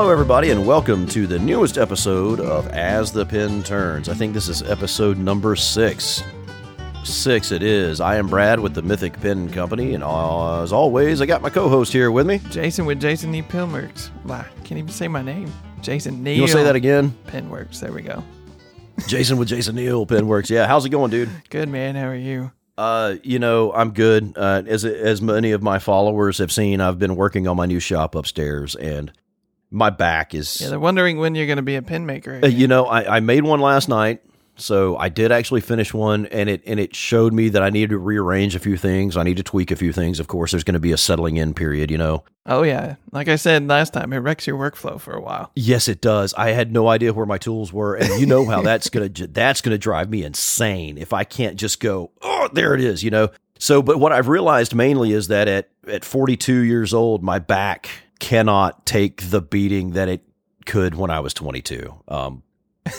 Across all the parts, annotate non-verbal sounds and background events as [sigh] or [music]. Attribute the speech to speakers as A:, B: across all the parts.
A: Hello, everybody, and welcome to the newest episode of As the Pen Turns. I think this is episode number six. Six it is. I am Brad with the Mythic Pen Company, and uh, as always, I got my co-host here with me.
B: Jason with Jason Neil Penworks. Wow, can't even say my name. Jason Neil.
A: You want to say that again?
B: Penworks. There we go.
A: Jason with Jason Neil Penworks. Yeah, how's it going, dude?
B: Good man. How are you?
A: Uh, you know, I'm good. Uh, as as many of my followers have seen, I've been working on my new shop upstairs, and my back is.
B: Yeah, they're wondering when you're going to be a pen maker.
A: Uh, you know, I, I made one last night, so I did actually finish one, and it and it showed me that I needed to rearrange a few things. I need to tweak a few things. Of course, there's going to be a settling in period. You know.
B: Oh yeah, like I said last time, it wrecks your workflow for a while.
A: Yes, it does. I had no idea where my tools were, and you know how that's gonna that's gonna drive me insane if I can't just go. Oh, there it is. You know. So, but what I've realized mainly is that at at 42 years old, my back cannot take the beating that it could when I was 22. Um,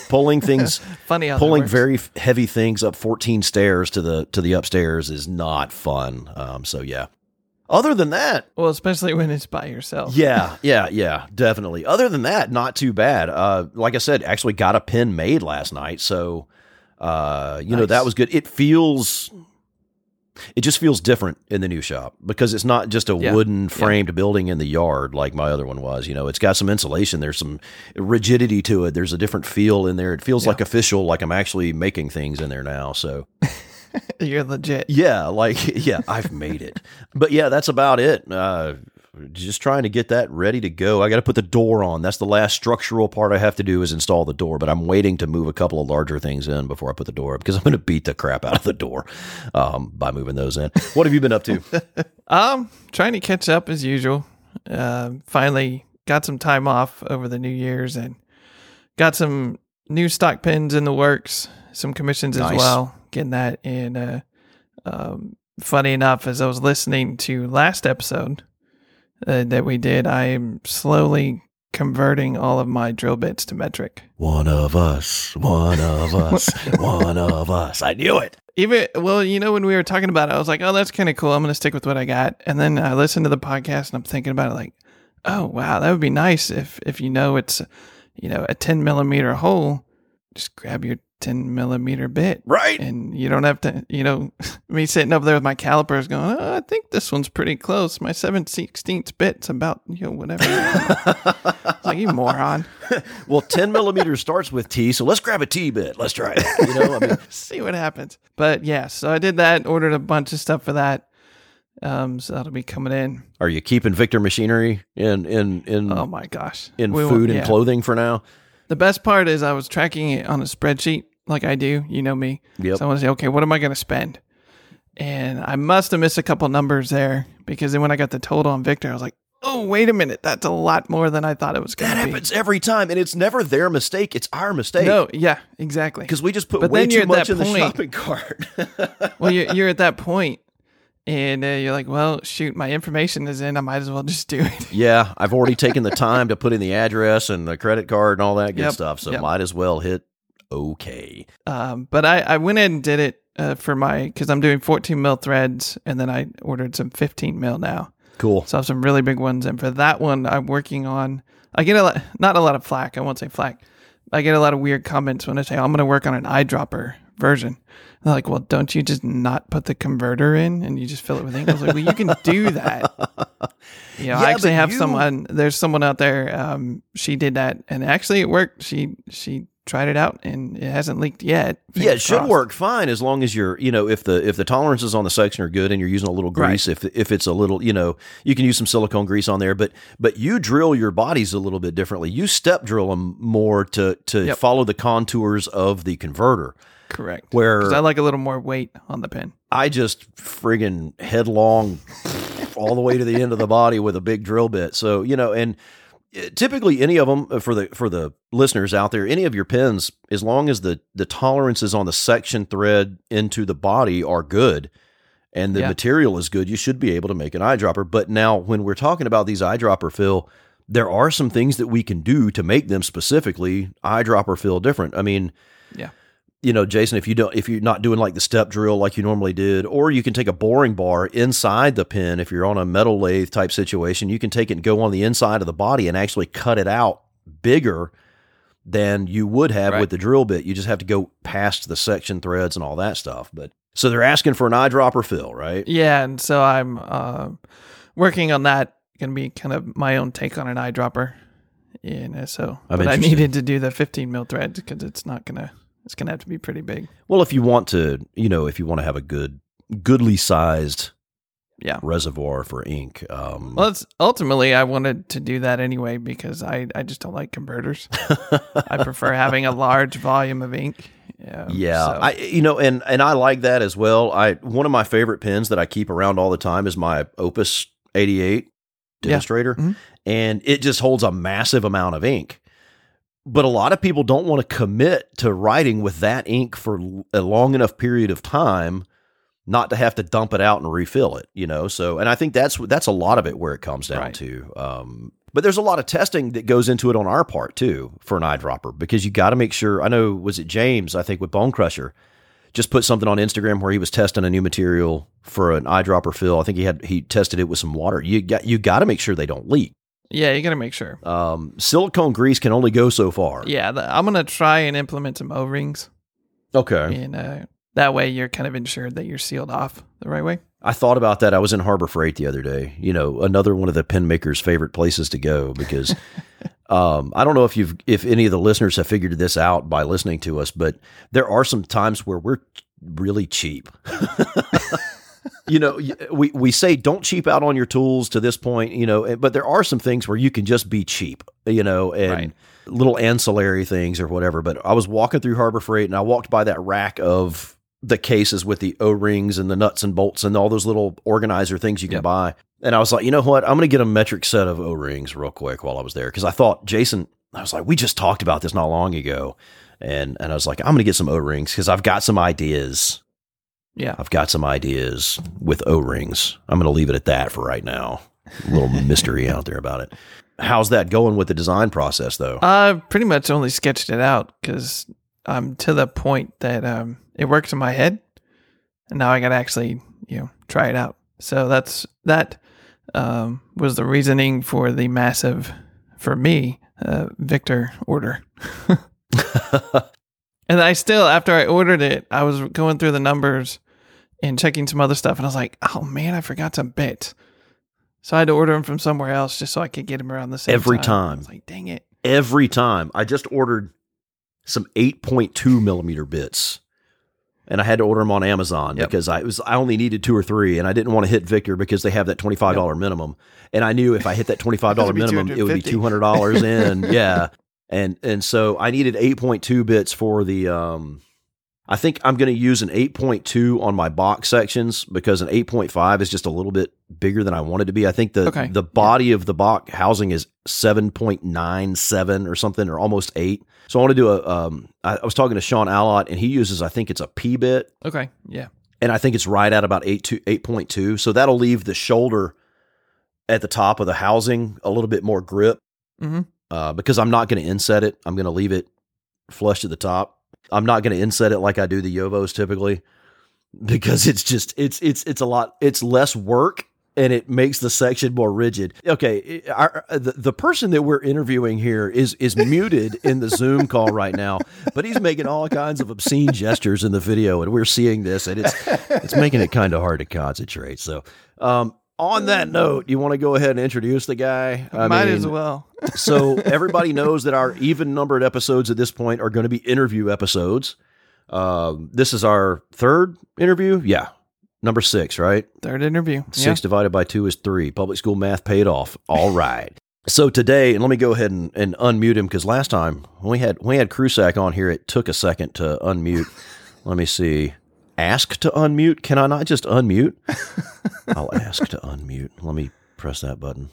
A: pulling [laughs] things
B: Funny
A: pulling very heavy things up 14 stairs to the to the upstairs is not fun. Um, so yeah. Other than that,
B: well, especially when it's by yourself.
A: yeah, yeah, yeah, definitely. Other than that, not too bad. Uh, like I said, actually got a pin made last night, so uh, you know that was good. It feels, it just feels different in the new shop because it's not just a
B: Yeah,
A: wooden
B: yeah.
A: framed building in the yard like my other one was. You know, it's got some insulation. There's some rigidity to it. There's a different feel in there. It feels like official, like I'm actually making things in there now. So [laughs]
B: You're legit.
A: yeah, like [laughs] yeah, I've made it. But yeah, that's about it. Uh, just trying to get that ready to go. I got to put the door on. That's the last structural part I have to do is install the door. But I'm waiting to move a couple of larger things in before I put the door up because I'm going to beat the crap out of the door um, by moving those in. What have you been up to? [laughs]
B: Um, trying to catch up as usual. Uh, finally got some time off over the New Year's and got some new stock pins in the works. Some commissions
A: Nice.
B: as well. Getting that in. Uh, um, funny enough, as I was listening to last episode uh, that we did, I am slowly converting all of my drill bits to metric.
A: one of us. One of us. [laughs] one of us. I knew it.
B: Even well, you know, when we were talking about it, I was like, "Oh, that's kind of cool. I'm going to stick with what I got." And then I listened to the podcast, and I'm thinking about it, like, "Oh, wow, that would be nice if if you know it's, you know, a 10 millimeter hole, just grab your 10 millimeter bit,
A: Right.
B: and you don't have to, you know, [laughs] me sitting up there with my calipers going, oh, I think this one's pretty close. My 7 16th bit's about, you know, whatever. It's like you [laughs] moron.
A: Well, 10 millimeter starts with T, so let's grab a T bit. Let's try it. You know, I mean, [laughs]
B: see what happens. But yeah, so I did that, ordered a bunch of stuff for that. Um, so that'll be coming in.
A: are you keeping Victor machinery in in in
B: Oh my gosh.
A: in
B: We
A: food
B: won't-
A: and
B: yeah.
A: clothing for now?
B: The best part is I was tracking it on a spreadsheet like I do, you know me.
A: Yep.
B: So I want to say, okay, what am I going to spend? And I must have missed a couple numbers there because then when I got the total on Victor, I was like, oh, wait a minute. That's a lot more than I thought it was going
A: That
B: to be.
A: That happens every time, and it's never their mistake. It's our mistake.
B: No, yeah, exactly.
A: because we just put
B: But
A: way too much in the
B: point-
A: shopping cart. [laughs]
B: well, you're, you're at that point and uh, you're like, well, shoot, my information is in. I might as well just do it. [laughs]
A: yeah, I've already taken the time to put in the address and the credit card and all that good
B: Yep,
A: stuff. So
B: yep.
A: might as well hit okay.
B: Um, but I, I went in and did it uh, for my because I'm doing 14 mil threads, and then I ordered some 15 mil now.
A: Cool.
B: So I have some really big ones, and for that one, I'm working on. I get a lot, not a lot of flack. I won't say flack. I get a lot of weird comments when I say I'm going to work on an eyedropper version. They're like, "Well, don't you just not put the converter in and you just fill it with ink?" I was like, "Well, you can do that." [laughs] You know,
A: Yeah,
B: I actually have
A: you-
B: someone. There's someone out there. Um, she did that, and actually, it worked. She she tried it out, and it hasn't leaked yet.
A: Yeah, it should
B: crossed.
A: work fine as long as you're, you know, if the if the tolerances on the section are good and you're using a little grease. If if it's a little, you know, you can use some silicone grease on there. But but you drill your bodies a little bit differently. You step drill them more to to
B: Yep.
A: follow the contours of the converter.
B: Correct.
A: Where
B: I like a little more weight on the pin.
A: I just friggin' headlong all the way to the end of the body with a big drill bit. So you know, and typically any of them uh, for the for the listeners out there, any of your pins, as long as the the tolerances on the section thread into the body are good. And the
B: Yeah.
A: material is good, you should be able to make an eyedropper. But now, when we're talking about these eyedropper fill, there are some things that we can do to make them specifically eyedropper fill different. I mean,
B: Yeah.
A: You know, Jason, if you don't, if you're not doing like the step drill like you normally did, or you can take a boring bar inside the pin. If you're on a metal lathe type situation, you can take it and go on the inside of the body and actually cut it out bigger than you would have
B: Right.
A: with the drill bit. You just have to go past the section threads and all that stuff. But so they're asking for an eyedropper fill, right?
B: Yeah, and so I'm uh, working on that. Gonna be kind of my own take on an eyedropper. You know, so
A: I'm
B: but I needed to do the 15 mil thread because it's not gonna. It's gonna have to be pretty big.
A: Well, if you want to, you know, if you want to have a good, goodly sized
B: Yeah.
A: reservoir for ink, um,
B: Well, it's ultimately I wanted to do that anyway because I I just don't like converters. I prefer having a large volume of ink. Yeah.
A: Yeah,
B: so-
A: I you know, and and I like that as well. I one of my favorite pens that I keep around all the time is my Opus 88
B: Yeah.
A: demonstrator,
B: Mhm.
A: and it just holds a massive amount of ink. But a lot of people don't want to commit to writing with that ink for a long enough period of time not to have to dump it out and refill it, you know. So, and I think that's that's a lot of it where it comes down
B: Right.
A: to. Um, but there's a lot of testing that goes into it on our part too for an eyedropper because you got to make sure. I know was it James? I think with Bone Crusher, just put something on Instagram where he was testing a new material for an eyedropper fill. I think he had he tested it with some water. You got you got to make sure they don't leak.
B: Yeah, you got to make sure.
A: Um, silicone grease can only go so far.
B: Yeah, the, I'm gonna try and implement some O rings,
A: Okay.
B: and uh, that way you're kind of ensured that you're sealed off the right way.
A: I thought about that. I was in Harbor Freight the other day. You know, another one of the pen makers' favorite places to go because [laughs] um, I don't know if you've if any of the listeners have figured this out by listening to us, but there are some times where we're really cheap. [laughs] you know, we we say don't cheap out on your tools to this point, you know, but there are some things where you can just be cheap, you know, and
B: Right.
A: little ancillary things or whatever. But I was walking through Harbor Freight and I walked by that rack of the cases with the O rings and the nuts and bolts and all those little organizer things you can
B: Yep.
A: buy. And I was like, you know what? I'm going to get a metric set of O rings real quick while I was there because I thought Jason. I was like, we just talked about this not long ago, and and I was like, I'm going to get some O rings because I've got some ideas.
B: Yeah.
A: I've got some ideas with O rings. I'm going to leave it at that for right now. A little [laughs] mystery out there about it. How's that going with the design process though?
B: I've pretty much only sketched it out because I'm to the point that um, it works in my head, and now I got to actually you know try it out. So that's that um, was the reasoning for the massive, for me, uh, Victor order. [laughs] [laughs] and I still, after I ordered it, I was going through the numbers and checking some other stuff, and I was like, oh man, I forgot some bits. So I had to order them from somewhere else just so I could get them around the same
A: Every
B: time.
A: time.
B: I was like, dang it.
A: Every time I just ordered some 8.2 millimeter bits. And I had to order them on Amazon
B: Yep.
A: because I was I only needed two or three, and I didn't want to hit Victor because they have that twenty five dollar minimum, and I knew if I hit that twenty five dollar minimum, it would be two hundred dollars in, [laughs] yeah, and and so I needed eight point two bits for the. um I think I'm going to use an eight point two on my box sections because an eight point five is just a little bit bigger than I wanted to be. I think the
B: Okay.
A: the body of the box housing is seven point nine seven or something, or almost eight. So I want to do a. Um, I, I was talking to Sean Allott, and he uses I think it's a P bit
B: Okay. Yeah.
A: and I think it's right at about eight to eight point two. So that'll leave the shoulder at the top of the housing a little bit more grip
B: hmm
A: uh, because I'm not going to inset it. I'm going to leave it flush at the top. I'm not going to inset it like I do the Yovos typically because it's just it's it's it's a lot. It's less work and it makes the section more rigid. Okay, our, the the person that we're interviewing here is is muted in the Zoom call right now, but he's making all kinds of obscene gestures in the video, and we're seeing this, and it's it's making it kind of hard to concentrate. So, um, on that note, you want to go ahead and introduce the guy? I
B: Might
A: mean,
B: as well. [laughs]
A: so everybody knows that our even numbered episodes at this point are going to be interview episodes. Um, this is our third interview. Yeah. Number six, right?
B: Third interview.
A: Six divided by two is three. Public school math paid off. All right. So today, and let me go ahead and, and unmute him because last time when we had when we had Crusack on here, it took a second to unmute. [laughs] let me see. Ask to unmute. Can I not just unmute? [laughs] I'll ask to unmute. Let me press that button.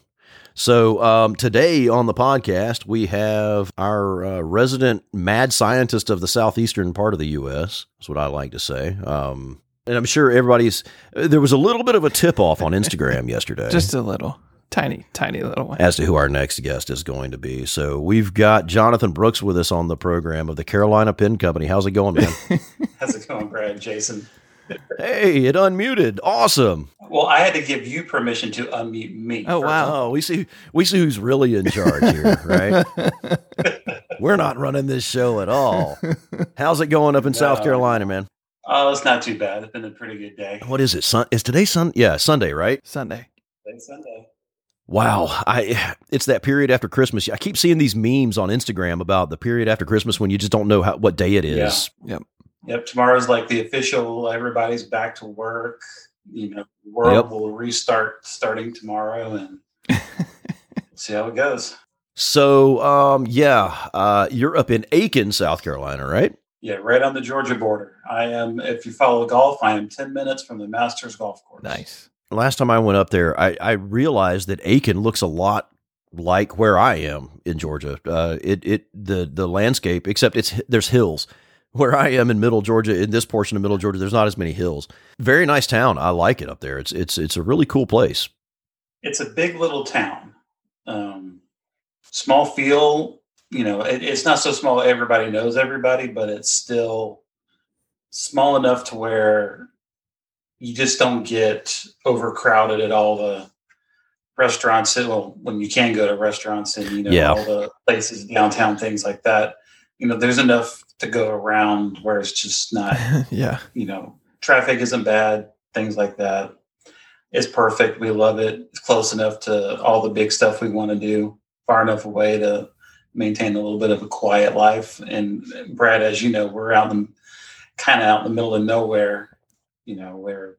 A: So um, today on the podcast, we have our uh, resident mad scientist of the southeastern part of the U.S. That's what I like to say. Um, and I'm sure everybody's. There was a little bit of a tip off on Instagram [laughs] yesterday.
B: Just a little. Tiny, tiny little one.
A: as to who our next guest is going to be. So we've got Jonathan Brooks with us on the program of the Carolina Pen Company. How's it going, man? [laughs]
C: How's it going, Brad? Jason?
A: hey, it unmuted. Awesome.
C: Well, I had to give you permission to unmute me.
B: Oh, wow.
A: Oh, we see we see who's really in charge here, right? [laughs] We're not running this show at all. How's it going up in South
C: uh,
A: Carolina, man?
C: Oh, it's not too bad. It's been a pretty good day.
A: What is it? Sun is today Sun? Yeah, Sunday, right?
B: Sunday.
C: Thanks, Sunday.
A: Wow, I it's that period after Christmas. I keep seeing these memes on Instagram about the period after Christmas when you just don't know how, what day it is.
C: Yep, tomorrow's like the official. Everybody's back to work. You know, world
A: Yep.
C: will restart starting tomorrow, and [laughs] see how it goes.
A: So, um, yeah, uh, you're up in Aiken, South Carolina, right?
C: Yeah, right on the Georgia border. I am. If you follow golf, I am ten minutes from the Masters golf course.
B: Nice.
A: Last time I went up there, I, I realized that Aiken looks a lot like where I am in Georgia. Uh, it it the the landscape, except it's there's hills. [laughs] Where I am in Middle Georgia, in this portion of Middle Georgia, there's not as many hills. Very nice town. I like it up there. It's it's it's a really cool place.
C: it's a big little town. Um, small feel, you know, it, it's not so small everybody knows everybody, but it's still small enough to where you just don't get overcrowded at all the restaurants. Well, when you can go to restaurants and you know
A: Yeah.
C: all the places downtown, things like that. You know, there's enough to go around where it's just not [laughs]
B: yeah.
C: you know, traffic isn't bad, things like that. It's perfect. We love it. It's close enough to all the big stuff we want to do, far enough away to maintain a little bit of a quiet life. And Brad, as you know, we're out in kind of out in the middle of nowhere, you know, where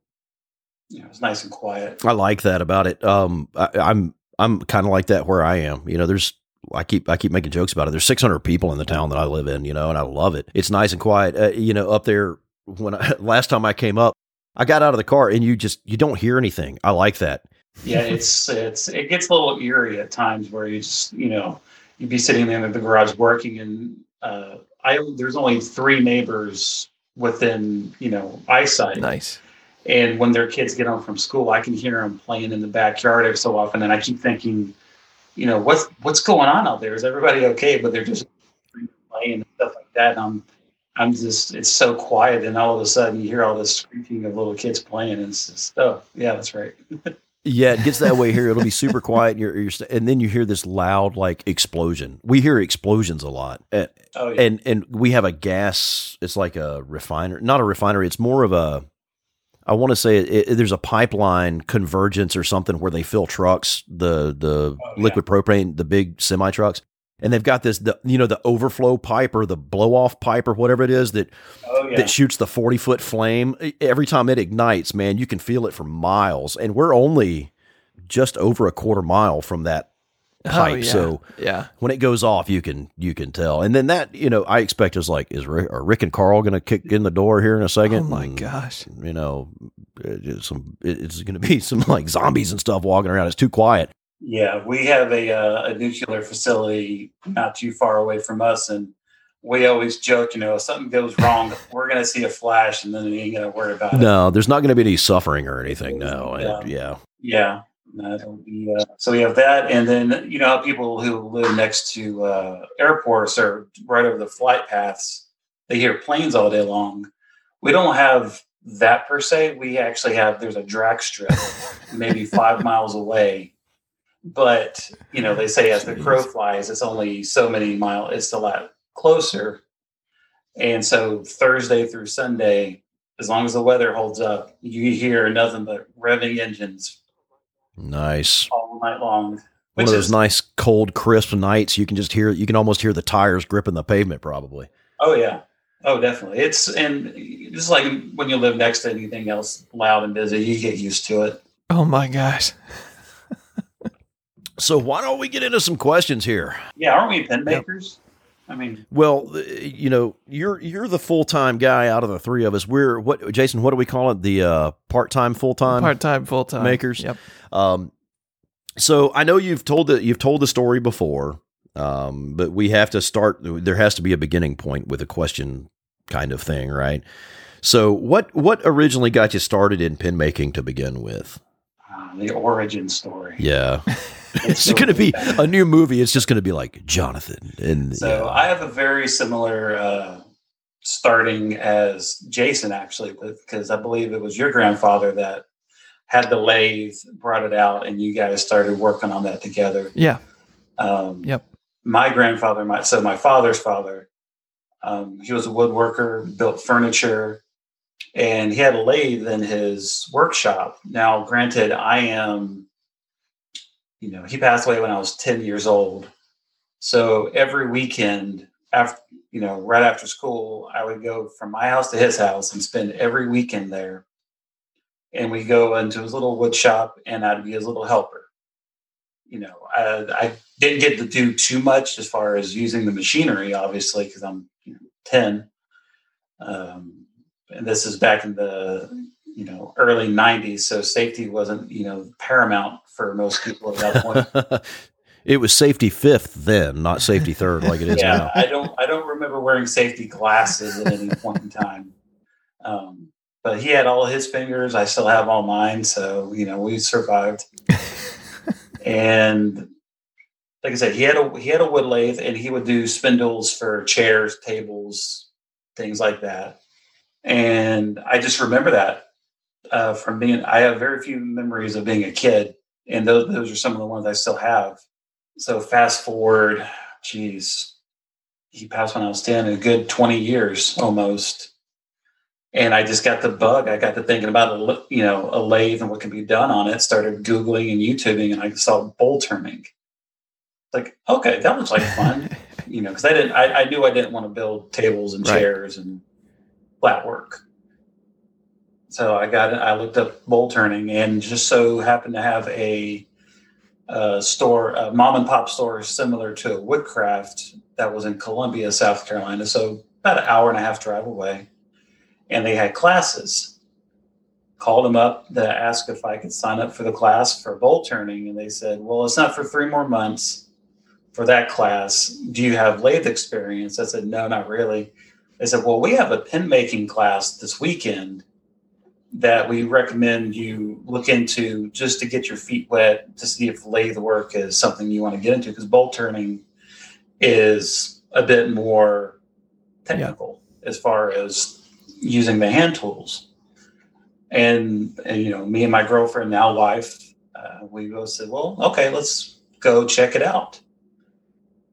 C: you know it's nice and quiet.
A: I like that about it. Um, I, I'm I'm kind of like that where I am. You know, there's I keep I keep making jokes about it. There's 600 people in the town that I live in. You know, and I love it. It's nice and quiet. Uh, you know, up there when I, [laughs] last time I came up, I got out of the car and you just you don't hear anything. I like that.
C: yeah, it's it's it gets a little eerie at times where you just you know you'd be sitting there in the garage working and uh, I there's only three neighbors within you know eyesight,
B: Nice.
C: and when their kids get home from school, I can hear them playing in the backyard every so often, and I keep thinking, you know, what's what's going on out there? Is everybody okay? But they're just playing and stuff like that. And I'm I'm just it's so quiet, and all of a sudden you hear all this screeching of little kids playing, and it's just oh yeah, that's right. [laughs]
A: Yeah, it gets that way here. It'll be super quiet, and, you're, you're, st- and then you hear this loud like explosion. We hear explosions a lot, Uh,
C: Oh yeah.
A: and and we have a gas. It's like a refiner, not a refinery. It's more of a. I want to say it, it- there's a pipeline convergence or something where they fill trucks, the the
C: Oh, yeah.
A: liquid propane, the big semi trucks, and they've got this the you know the overflow pipe or the blow off pipe or whatever it is that
C: oh yeah.
A: that shoots the 40 foot flame. Every time it ignites, man, you can feel it for miles. And we're only just over a quarter mile from that oh, pipe.
B: Oh, yeah.
A: So
B: Yeah.
A: when it goes off, you can you can tell. And then that, you know, I expect is like, is Rick, are Rick and Carl going to kick in the door here in a second?
B: Oh my
A: And,
B: gosh.
A: You know, it's some it's going to be [laughs] some like zombies and stuff walking around. It's too quiet.
C: Yeah, we have a uh, a nuclear facility not too far away from us, and we always joke, you know, if something goes wrong, we're gonna see a flash, and then we ain't gonna worry about it.
A: No, there's not going to be any suffering or anything. No,
C: Yeah.
A: And, yeah.
C: Yeah, no, be, uh, so we have that, and then you know, people who live next to uh, airports or right over the flight paths, they hear planes all day long. We don't have that per se. We actually have there's a drag strip, [laughs] maybe five miles away. But you know, they say as the crow flies, it's only so many miles. It's a lot closer, and so Thursday through Sunday, as long as the weather holds up, you hear nothing but revving engines
A: Nice.
C: all night long.
A: One
C: Which
A: of those
C: is,
A: nice, cold, crisp nights. You can just hear. You can almost hear the tires gripping the pavement. Probably.
C: oh yeah, oh definitely. It's and just like when you live next to anything else loud and busy, you get used to it.
B: Oh my gosh.
A: So why don't we get into some questions here?
C: Yeah, aren't we pen makers? I mean,
A: Well, uh, you know, you're you're the full time guy out of the three of us. We're what, Jason? What do we call it? The uh, part time, full time.
B: Part time, full time.
A: makers.
B: Yep.
A: Um, so I know you've told the you've told the story before, um, but we have to start. There has to be a beginning point with a question, kind of thing, right? So what what originally got you started in pin making to begin with?
C: uh, the origin story.
A: Yeah. [laughs] it's going to be [laughs] a new movie. It's just going to be like Jonathan. And
C: so
A: yeah.
C: I have a very similar uh, starting as Jason, actually, because I believe it was your grandfather that had the lathe, brought it out, and you guys started working on that together.
B: Yeah.
C: Um,
B: Yep.
C: My grandfather, my so my father's father, um, he was a woodworker, built furniture, and he had a lathe in his workshop. Now, granted, I am, you know, he passed away when I was 10 years old. So every weekend, after, you know, right after school, I would go from my house to his house and spend every weekend there. And we go into his little wood shop and I'd be his little helper. You know, I, I didn't get to do too much as far as using the machinery, obviously, because I'm you know, 10. Um, and this is back in the you know early 90s so safety wasn't you know paramount for most people at that point. [laughs]
A: It was safety fifth then not safety third like it is
C: yeah
A: now.
C: I don't i don't remember wearing safety glasses at any point in time. Um, but he had all his fingers. I still have all mine so you know we survived. And like i said he had a he had a wood lathe and he would do spindles for chairs tables things like that. And I just remember that uh, from being. I have very few memories of being a kid, and those those are some of the ones I still have. So fast forward, geez, he passed when I was ten, a good twenty years almost. And I just got the bug. I got to thinking about a you know a lathe and what can be done on it. Started googling and YouTubing, and I saw bowl turning. Like, okay, that looks like fun, [laughs] you know, because I didn't. I, I knew I didn't want to build tables and
B: Right.
C: chairs and flat work. So I got I looked up bowl turning and just so happened to have a, uh store, a mom and pop store similar to a Woodcraft that was in Columbia, South Carolina. So about an hour and a half drive away. And they had classes. Called them up to ask if I could sign up for the class for bowl turning. And they said, well, it's not for three more months for that class. Do you have lathe experience? I said, no, not really. They said, well, we have a pin making class this weekend that we recommend you look into just to get your feet wet to see if lathe work is something you want to get into because bowl turning is a bit more technical as far as using the hand tools. And, and you know, me and my girlfriend, now wife, uh, we both said, well, okay, let's go check it out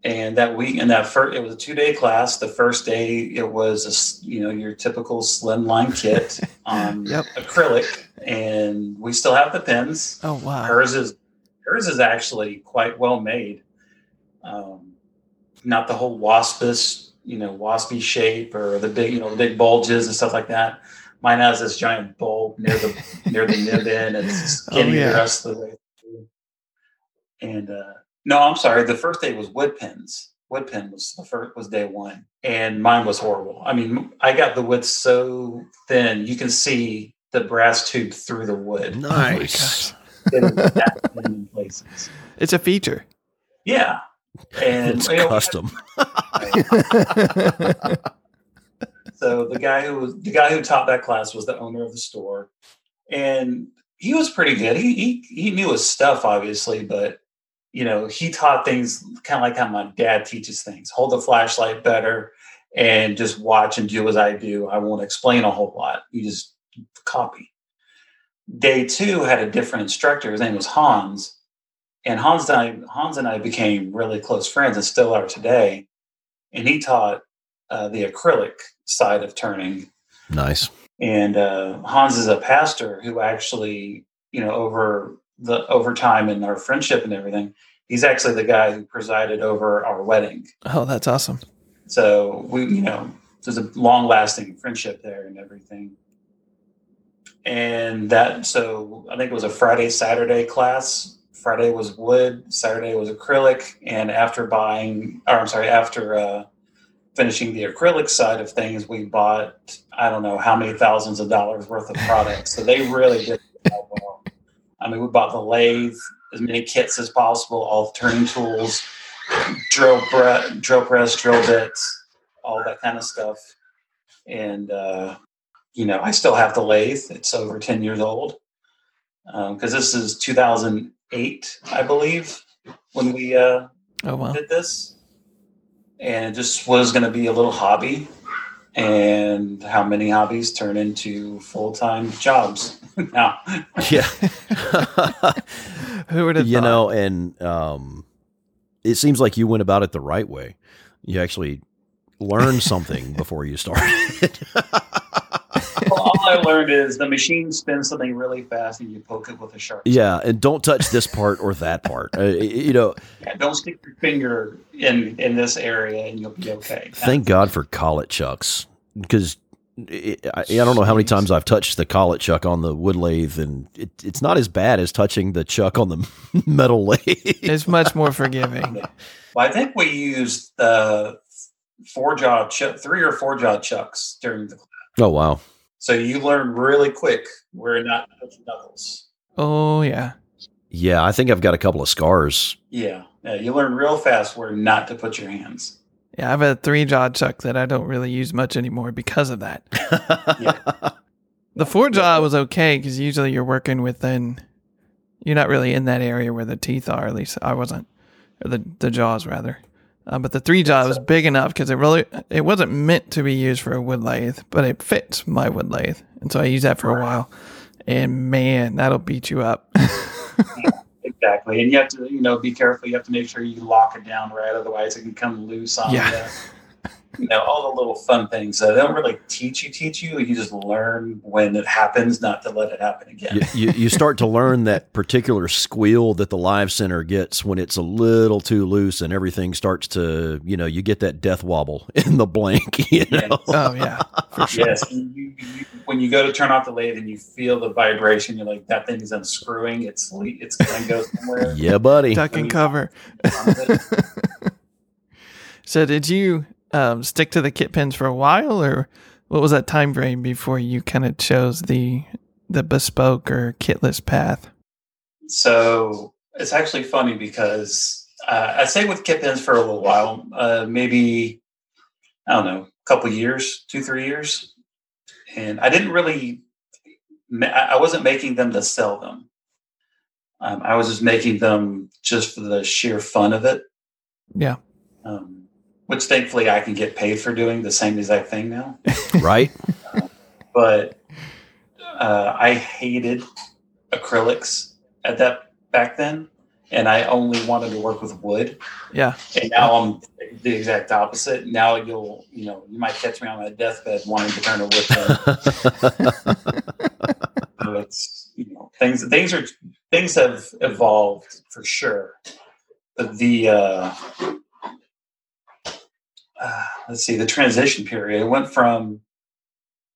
C: and that week and that first it was a two day class the first day it was a you know your typical slimline kit on [laughs]
B: Yep.
C: acrylic and we still have the pins
B: Oh wow.
C: hers is hers is actually quite well made um, not the whole waspish you know waspy shape or the big you know the big bulges and stuff like that mine has this giant bulb near the near the nib end and it's [laughs]
B: Oh,
C: skinny
B: yeah.
C: the rest of the way through. and uh no i'm sorry. The first day was wood pins wood pin was the first was day one and mine was horrible. I mean i got the wood so thin you can see the brass tube through the wood.
A: Nice.
C: Oh it was that thin in places.
B: It's a feature.
C: yeah. And
A: it's
C: you know,
A: custom. [laughs]
C: So the guy who was the guy who taught that class was the owner of the store and he was pretty good. He he, he knew his stuff obviously but you know he taught things kind of like how my dad teaches things hold the flashlight better and just watch and do as i do. I won't explain a whole lot. You just copy. Day two had a different instructor. His name was hans. And hans and i hans and i became really close friends and still are today. And he taught uh, the acrylic side of turning.
A: Nice.
C: And uh, Hans is a pastor who actually, you know, over the over time in our friendship and everything, he's actually the guy who presided over our wedding.
B: Oh, that's awesome.
C: So we, you know, there's a long lasting friendship there and everything. And that, so I think it was a Friday Saturday class. Friday was wood, Saturday was acrylic, and after buying, or I'm sorry, after uh, finishing the acrylic side of things, we bought I don't know how many thousands of dollars worth of products. So they really did well. I mean, we bought the lathe, as many kits as possible, all the turning tools, drill bre- drill press, drill bits, all that kind of stuff. And uh, you know, I still have the lathe; it's over ten years old. because this is 2008, I believe, when we uh,
B: Oh wow.
C: did this, and it just was going to be a little hobby. And how many hobbies turn into full time jobs [laughs] now?
A: Yeah. [laughs]
B: Who would have
A: you
B: thought?
A: know, and um, it seems like you went about it the right way. You actually learned something [laughs] before you started.
C: Well, all I learned is the machine spins something really fast, and you poke it with a sharp.
A: yeah, and don't touch this part or that part. Uh, you know,
C: Yeah, don't stick your finger in in this area, and you'll be okay.
A: thank God for collet chucks because I, I don't know how many times I've touched the collet chuck on the wood lathe, and it, it's not as bad as touching the chuck on the [laughs] metal lathe.
B: It's much more forgiving.
C: Well, I think we used the four jaw ch- three or four jaw chucks during the class,
A: oh wow!
C: So you learn really quick where not to touch knuckles.
B: Oh yeah.
A: Yeah, I think I've got a couple of scars.
C: Yeah, yeah, you learn real fast where not to put your hands.
B: Yeah, I have a three jaw chuck that I don't really use much anymore because of that. [laughs] The four jaw was okay because usually you're working within, you're not really in that area where the teeth are. At least I wasn't, or the the jaws rather. Uh, but the three jaw was big enough because it really it wasn't meant to be used for a wood lathe, but it fits my wood lathe, and so I used that for a while. And man, that'll beat you up. [laughs]
C: Exactly, and you have to, you know, be careful. You have to make sure you lock it down right, otherwise it can come loose on
B: Yeah. [laughs]
C: you. You know, all the little fun things. So they don't really teach you, teach you. You just learn when it happens, not to let it happen again.
A: you, you, you start to learn that particular squeal that the live center gets when it's a little too loose and everything starts to, you know, you get that death wobble [laughs] in the blank. You know?
B: oh yeah, for sure.
C: Yes, you, you, you, when you go to turn off the lathe and you feel the vibration, you're like, that thing is unscrewing. It's le- it's going to go somewhere.
A: yeah, buddy.
B: Duck and cover. [laughs] So did you um, stick to the kit pins for a while, or what was that time frame before you kind of chose the the bespoke or kitless path?
C: So it's actually funny because uh, I stayed with kit pins for a little while, uh, maybe I don't know, a couple years, two three years, and I didn't really, I wasn't making them to sell them. Um, I was just making them just for the sheer fun of it,
B: Yeah,
C: um, which thankfully I can get paid for doing the same exact thing now. [laughs]
A: right?
C: but uh, I hated acrylics at that back then, and I only wanted to work with wood.
B: yeah,
C: And now I'm the exact opposite. Now you'll, you know, you might catch me on my deathbed wanting to turn to wood. pen. [laughs] so it's, you know, things things are things have evolved for sure. But the uh, uh, [sighs] let's see, the transition period it went from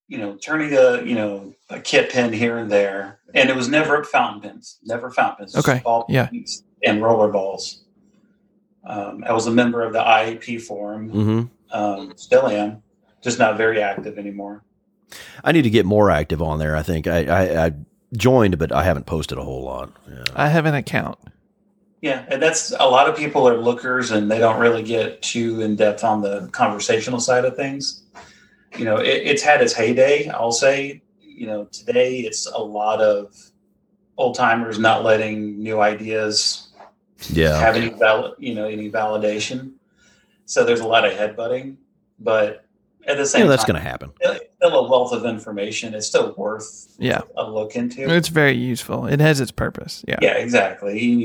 C: you know turning a you know a kit pin here and there, and it was never fountain pins, never fountain pins.
B: Okay,
C: ball
B: yeah.
C: pins and roller balls. Um, I was a member of the IAP forum,
A: hmm
C: um, still am, just not very active anymore.
A: I need to get more active on there. I think I, I, I joined, but I haven't posted a whole lot. Yeah.
B: I have an account.
C: Yeah, and that's a lot of people are lookers and they don't really get too in depth on the conversational side of things. You know, it, it's had its heyday, I'll say. You know, today it's a lot of old timers not letting new ideas
A: Yeah.
C: have any valid, you know, any validation. So there's a lot of headbutting, but at the same
A: Yeah, that's going to happen.
C: it's still a wealth of information. It's still worth
B: Yeah,
C: a look into.
B: it's very useful. It has its purpose. Yeah,
C: Yeah, exactly. You,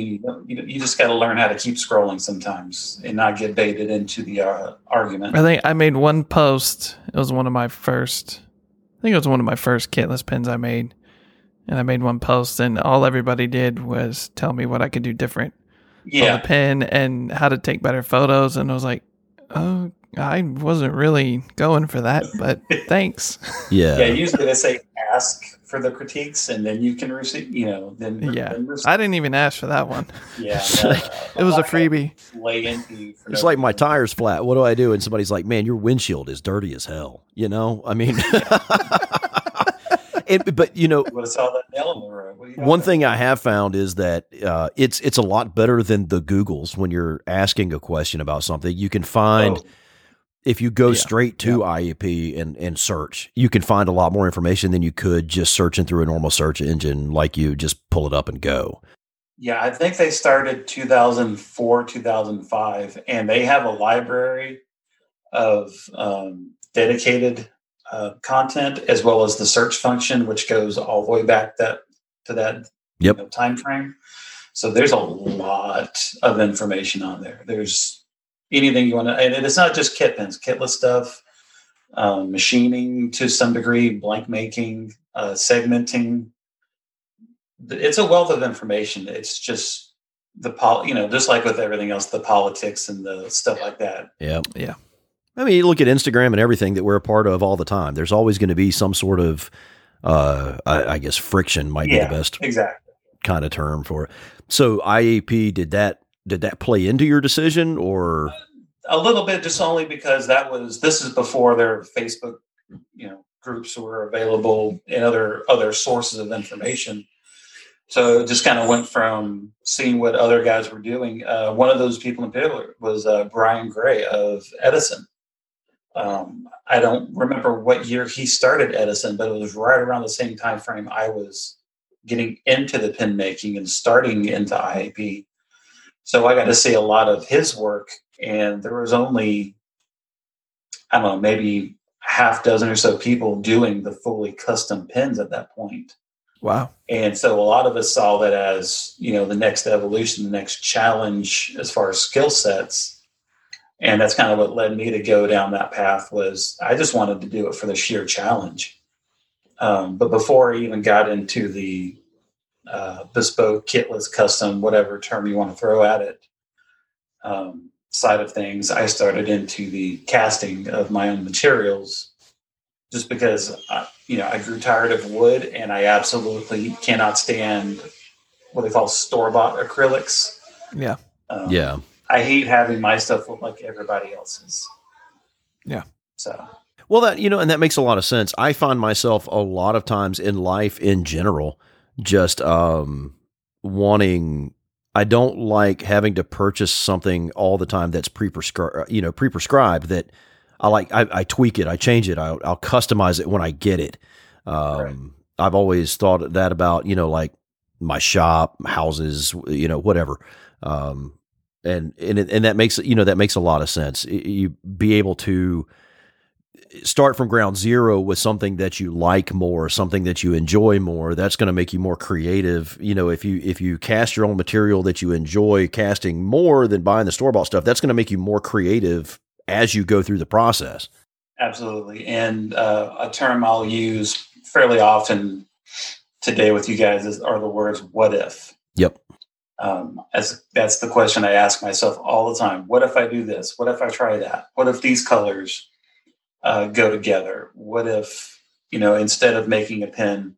C: you, you just got to learn how to keep scrolling sometimes and not get baited into the uh, argument.
B: I think I made one post. It was one of my first. I think it was one of my first kitless pins I made, and I made one post, and all everybody did was tell me what I could do different on
C: Yeah,
B: the pen and how to take better photos. And I was like, oh, I wasn't really going for that, but [laughs] thanks.
A: Yeah.
C: yeah. Usually they say ask for the critiques, and then you can receive. You know, then
B: Yeah.
C: then
B: I didn't even ask for that one.
C: yeah. [laughs] no,
B: It was a freebie.
C: Lay into
A: It's
C: no
A: like my tire's flat. What do I do? And somebody's like, man, your windshield is dirty as hell. You know, I mean, [laughs] it, but you know,
C: You would have saw that nail in the road. What do you
A: one thing I have found is that uh, it's it's a lot better than the Googles when you're asking a question about something. You can find
C: Oh,
A: if you go
B: Yeah.
A: straight to IAP and, and search, you can find a lot more information than you could just searching through a normal search engine, like you just pull it up and go.
C: Yeah, I think they started 2004, 2005, and they have a library of um, dedicated uh, content as well as the search function, which goes all the way back that to that
A: Yep.
C: you know, time frame. So there's a lot of information on there. There's anything you want to, and it's not just kit pins, kitless stuff, um, machining to some degree, blank making, uh, segmenting. It's a wealth of information. It's just the pol, you know, just like with everything else, the politics and the stuff like that.
A: Yeah.
B: Yeah.
A: I mean, you look at Instagram and everything that we're a part of all the time. There's always going to be some sort of, uh, I, I guess, friction might
C: Yeah.
A: be the best
C: Exactly.
A: kind of term for it. So IAP did that did that play into your decision or
C: a little bit just only because that was this is before their facebook you know groups were available and other other sources of information. So it just kind of went from seeing what other guys were doing. Uh, one of those people in particular was uh, brian gray of edison. Um, i don't remember what year he started edison but it was right around the same time frame i was getting into the pin making and starting into iap so i got to see a lot of his work and there was only i don't know maybe half dozen or so people doing the fully custom pins at that point.
B: Wow.
C: and so a lot of us saw that as you know the next evolution the next challenge as far as skill sets. And that's kind of what led me to go down that path was i just wanted to do it for the sheer challenge. Um, but before i even got into the uh, bespoke kitless custom whatever term you want to throw at it um, side of things i started into the casting of my own materials just because I, you know I grew tired of wood and I absolutely cannot stand what they call store bought acrylics.
B: Yeah.
C: Um,
A: yeah.
C: I hate having my stuff look like everybody else's.
B: Yeah.
C: So
A: Well, that you know, and that makes a lot of sense. I find myself a lot of times in life in general just um wanting I don't like having to purchase something all the time that's pre-prescribed, you know, pre-prescribed that I like I, I tweak it, I change it, I'll, I'll customize it when I get it. Um
C: Right.
A: I've always thought that about, you know, like my shop, houses, you know, whatever. Um and and it- and that makes you know that makes a lot of sense. You be able to start from ground zero with something that you like more, something that you enjoy more. That's going to make you more creative. You know, if you if you cast your own material that you enjoy casting more than buying the store bought stuff, that's going to make you more creative as you go through the process.
C: absolutely, and uh, a term I'll use fairly often today with you guys is, are the words "what if."
A: Yep.
C: Um, as that's the question I ask myself all the time. What if I do this? What if I try that? What if these colors uh, go together? What if you know instead of making a pin,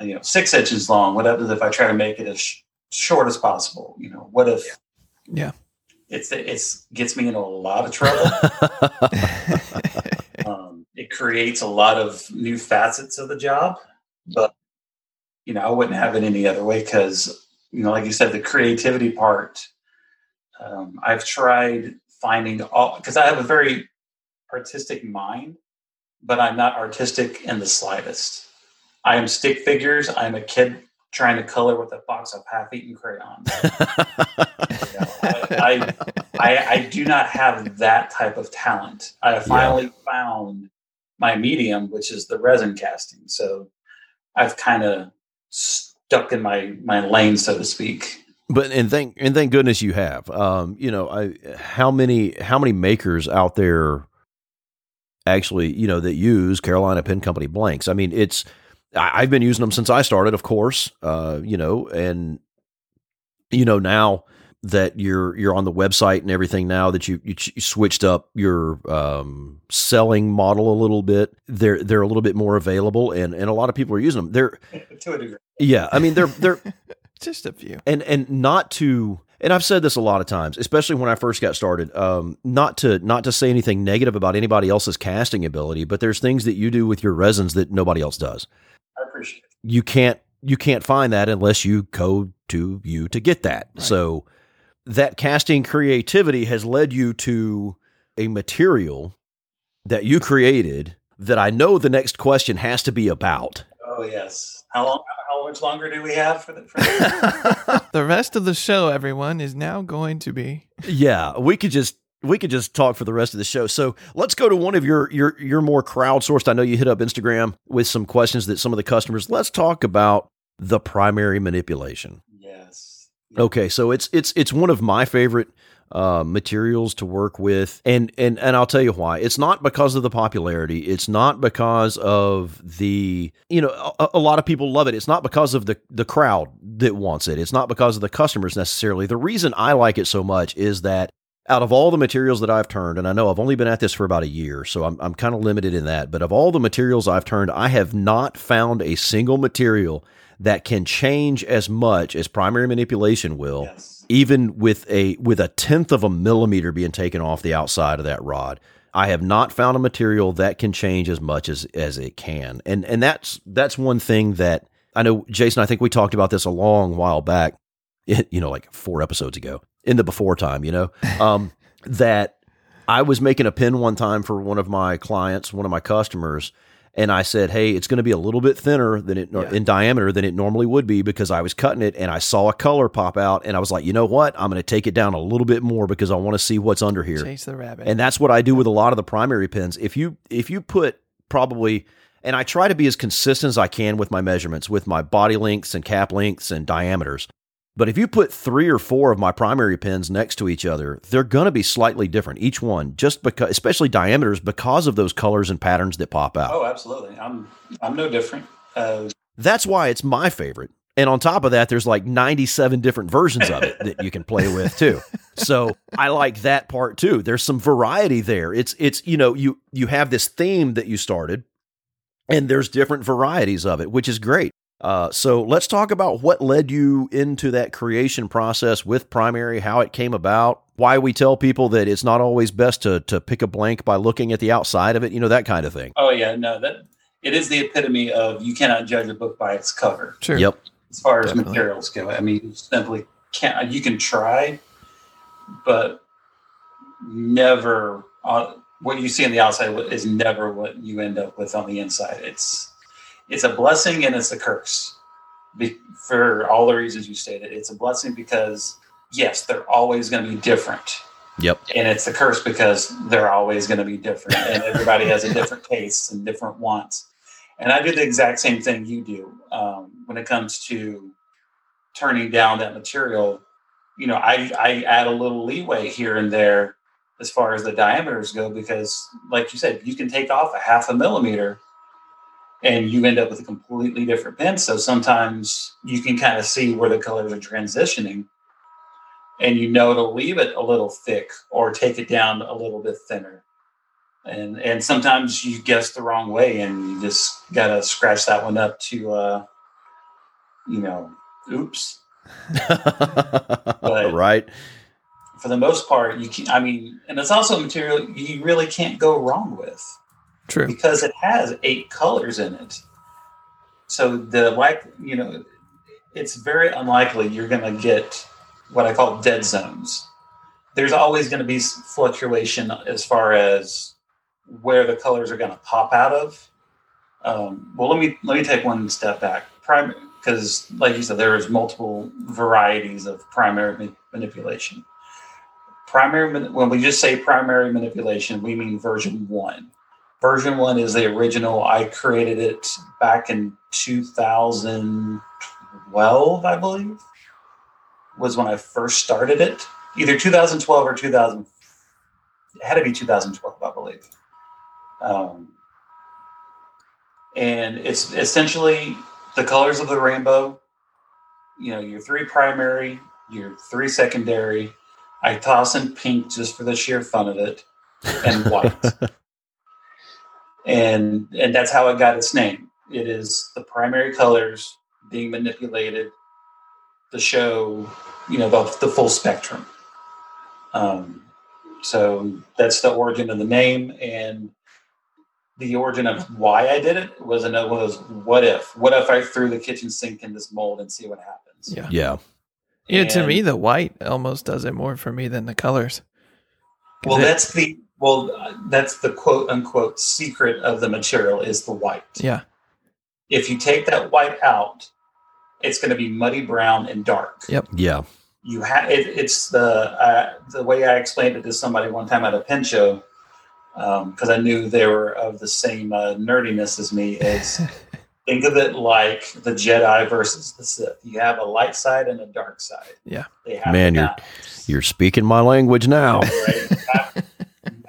C: you know, six inches long, what happens if I try to make it as sh- short as possible? You know, what if
B: Yeah.
C: it's it's gets me into a lot of trouble. [laughs] um, it creates a lot of new facets of the job, but you know, I wouldn't have it any other way because you know, like you said, the creativity part. Um, I've tried finding all because I have a very artistic mind, but I'm not artistic in the slightest. I am stick figures. I'm a kid trying to color with a box of half-eaten crayons. [laughs] You know, I, I, I, I do not have that type of talent. I have finally found my medium, which is the resin casting. So I've kind of stuck in my my lane, so to speak.
A: But and thank and thank goodness you have. Um, you know, I how many how many makers out there actually, you know, that use Carolina Pen Company blanks? I mean, it's I, I've been using them since I started, of course. Uh, you know, and you know now that you're you're on the website and everything now that you you, ch- you switched up your um, selling model a little bit they're they're a little bit more available and and a lot of people are using them they're [laughs]
C: to a degree.
A: yeah i mean they're they're [laughs]
B: Just a few.
A: and and not to and I've said this a lot of times, especially when I first got started. Um, not to not to say anything negative about anybody else's casting ability, but there's things that you do with your resins that nobody else does.
C: I appreciate it.
A: You can't you can't find that unless you go to you to get that.
B: Right.
A: So that casting creativity has led you to a material that you created that I know the next question has to be about.
C: Oh yes. How long? How much longer do we have for the? For the- [laughs]
B: The rest of the show, everyone, is now going to be.
A: yeah, we could just we could just talk for the rest of the show. So let's go to one of your your your more crowdsourced. I know you hit up Instagram with some questions that some of the customers. Let's talk about the primary manipulation.
C: yes.
A: Okay, so it's it's it's one of my favorite uh, materials to work with, and and and I'll tell you why. It's not because of the popularity. It's not because of the you know a, a lot of people love it. It's not because of the the crowd that wants it. It's not because of the customers necessarily. The reason I like it so much is that out of all the materials that I've turned, and I know I've only been at this for about a year, so I'm I'm kind of limited in that. But of all the materials I've turned, I have not found a single material that can change as much as primary manipulation will
C: Yes.
A: Even with a with a tenth of a millimeter being taken off the outside of that rod i have not found a material that can change as much as as it can. And and that's that's one thing that i know jason i think we talked about this a long while back it, [laughs] you know like four episodes ago in the before time you know [laughs] um that i was making a pin one time for one of my clients one of my customers and I said, "Hey, it's going to be a little bit thinner than it
B: Yeah.
A: in diameter than it normally would be because I was cutting it and I saw a color pop out and I was like, you know what? I'm going to take it down a little bit more because I want to see what's under here."
B: Chase the rabbit.
A: And that's what I do with a lot of the primary pins. If you if you put probably and I try to be as consistent as I can with my measurements with my body lengths and cap lengths and diameters. But if you put 3 or 4 of my primary pins next to each other, they're going to be slightly different each one just because especially diameters because of those colors and patterns that pop out.
C: Oh, absolutely. I'm I'm no different. Uh,
A: That's why it's my favorite. And on top of that, there's like 97 different versions of it that you can play with too. So I like that part too. There's some variety there. It's it's you know you you have this theme that you started, and there's different varieties of it, which is great. Uh, so let's talk about what led you into that creation process with primary, how it came about, why we tell people that it's not always best to to pick a blank by looking at the outside of it, you know that kind of thing.
C: oh yeah, no, that it is the epitome of you cannot judge a book by its cover.
B: sure.
A: Yep.
C: As far as
B: Definitely.
C: materials go, I mean, you simply can't. You can try, but never. Uh, what you see on the outside is never what you end up with on the inside. It's it's a blessing and it's a curse be, for all the reasons you stated. It's a blessing because yes, they're always going to be different.
A: Yep.
C: and it's a curse because they're always going to be different and everybody has a different taste and different wants and i do the exact same thing you do um, when it comes to turning down that material you know I, I add a little leeway here and there as far as the diameters go because like you said you can take off a half a millimeter and you end up with a completely different pen so sometimes you can kind of see where the colors are transitioning and you know to leave it a little thick or take it down a little bit thinner. And and sometimes you guess the wrong way and you just gotta scratch that one up to uh you know, oops. [laughs]
A: right.
C: For the most part, you can I mean, and it's also a material you really can't go wrong with
B: True.
C: because it has eight colors in it. So the like, you know, it's very unlikely you're going to get what I call dead zones. There's always going to be fluctuation as far as where the colors are going to pop out of. Um, well, let me let me take one step back. Prime, because like you said, there is multiple varieties of primary ma- manipulation. Primary, when we just say primary manipulation, we mean version one. Version one is the original. I created it back in 2012, I believe, was when I first started it. Either 2012 or 2000. It had to be 2012, I believe. Um, and it's essentially the colors of the rainbow. You know, your three primary, your three secondary. I toss in pink just for the sheer fun of it, and white [laughs] and and that's how it got its name. It is the primary colors being manipulated to show, you know, the, the full spectrum. Um, so that's the origin of the name, and the origin of why I did it was another one of those what if? What if I threw the kitchen sink in this mold and see what happens?
B: Yeah.
A: Yeah.
B: Yeah, to me, the white almost does it more for me than the colors.
C: Well,
B: it-
C: that's the Well, uh, that's the quote unquote secret of the material is the white.
B: Yeah.
C: If you take that white out, it's going to be muddy brown and dark.
B: Yep.
A: Yeah.
C: You have it, it's the uh, the way I explained it to somebody one time at a pen show because I knew they were of the same uh, nerdiness as me. Is [laughs] think of it like the Jedi versus the Sith. You have a light side and a dark side.
B: Yeah.
C: They have
A: Man, you're you're speaking my language now.
C: Right?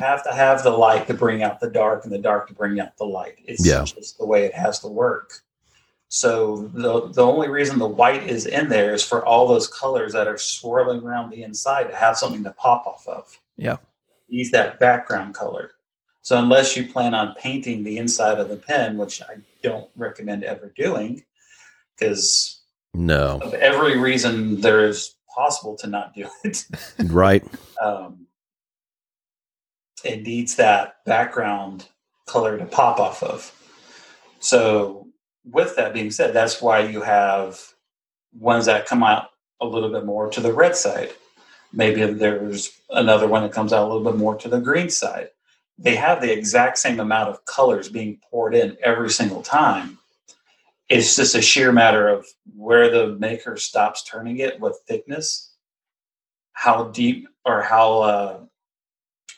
C: Have to have the light to bring out the dark and the dark to bring out the light. It's
A: Yeah.
C: just the way it has to work. So the the only reason the white is in there is for all those colors that are swirling around the inside to have something to pop off of.
B: Yeah.
C: Use that background color. So unless you plan on painting the inside of the pen, which I don't recommend ever doing, because
A: No.
C: of every reason there is possible to not do it
A: Right. [laughs]
C: um, it needs that background color to pop off of. So, with that being said, that's why you have ones that come out a little bit more to the red side. Maybe there's another one that comes out a little bit more to the green side. They have the exact same amount of colors being poured in every single time. It's just a sheer matter of where the maker stops turning it, what thickness, how deep or how uh,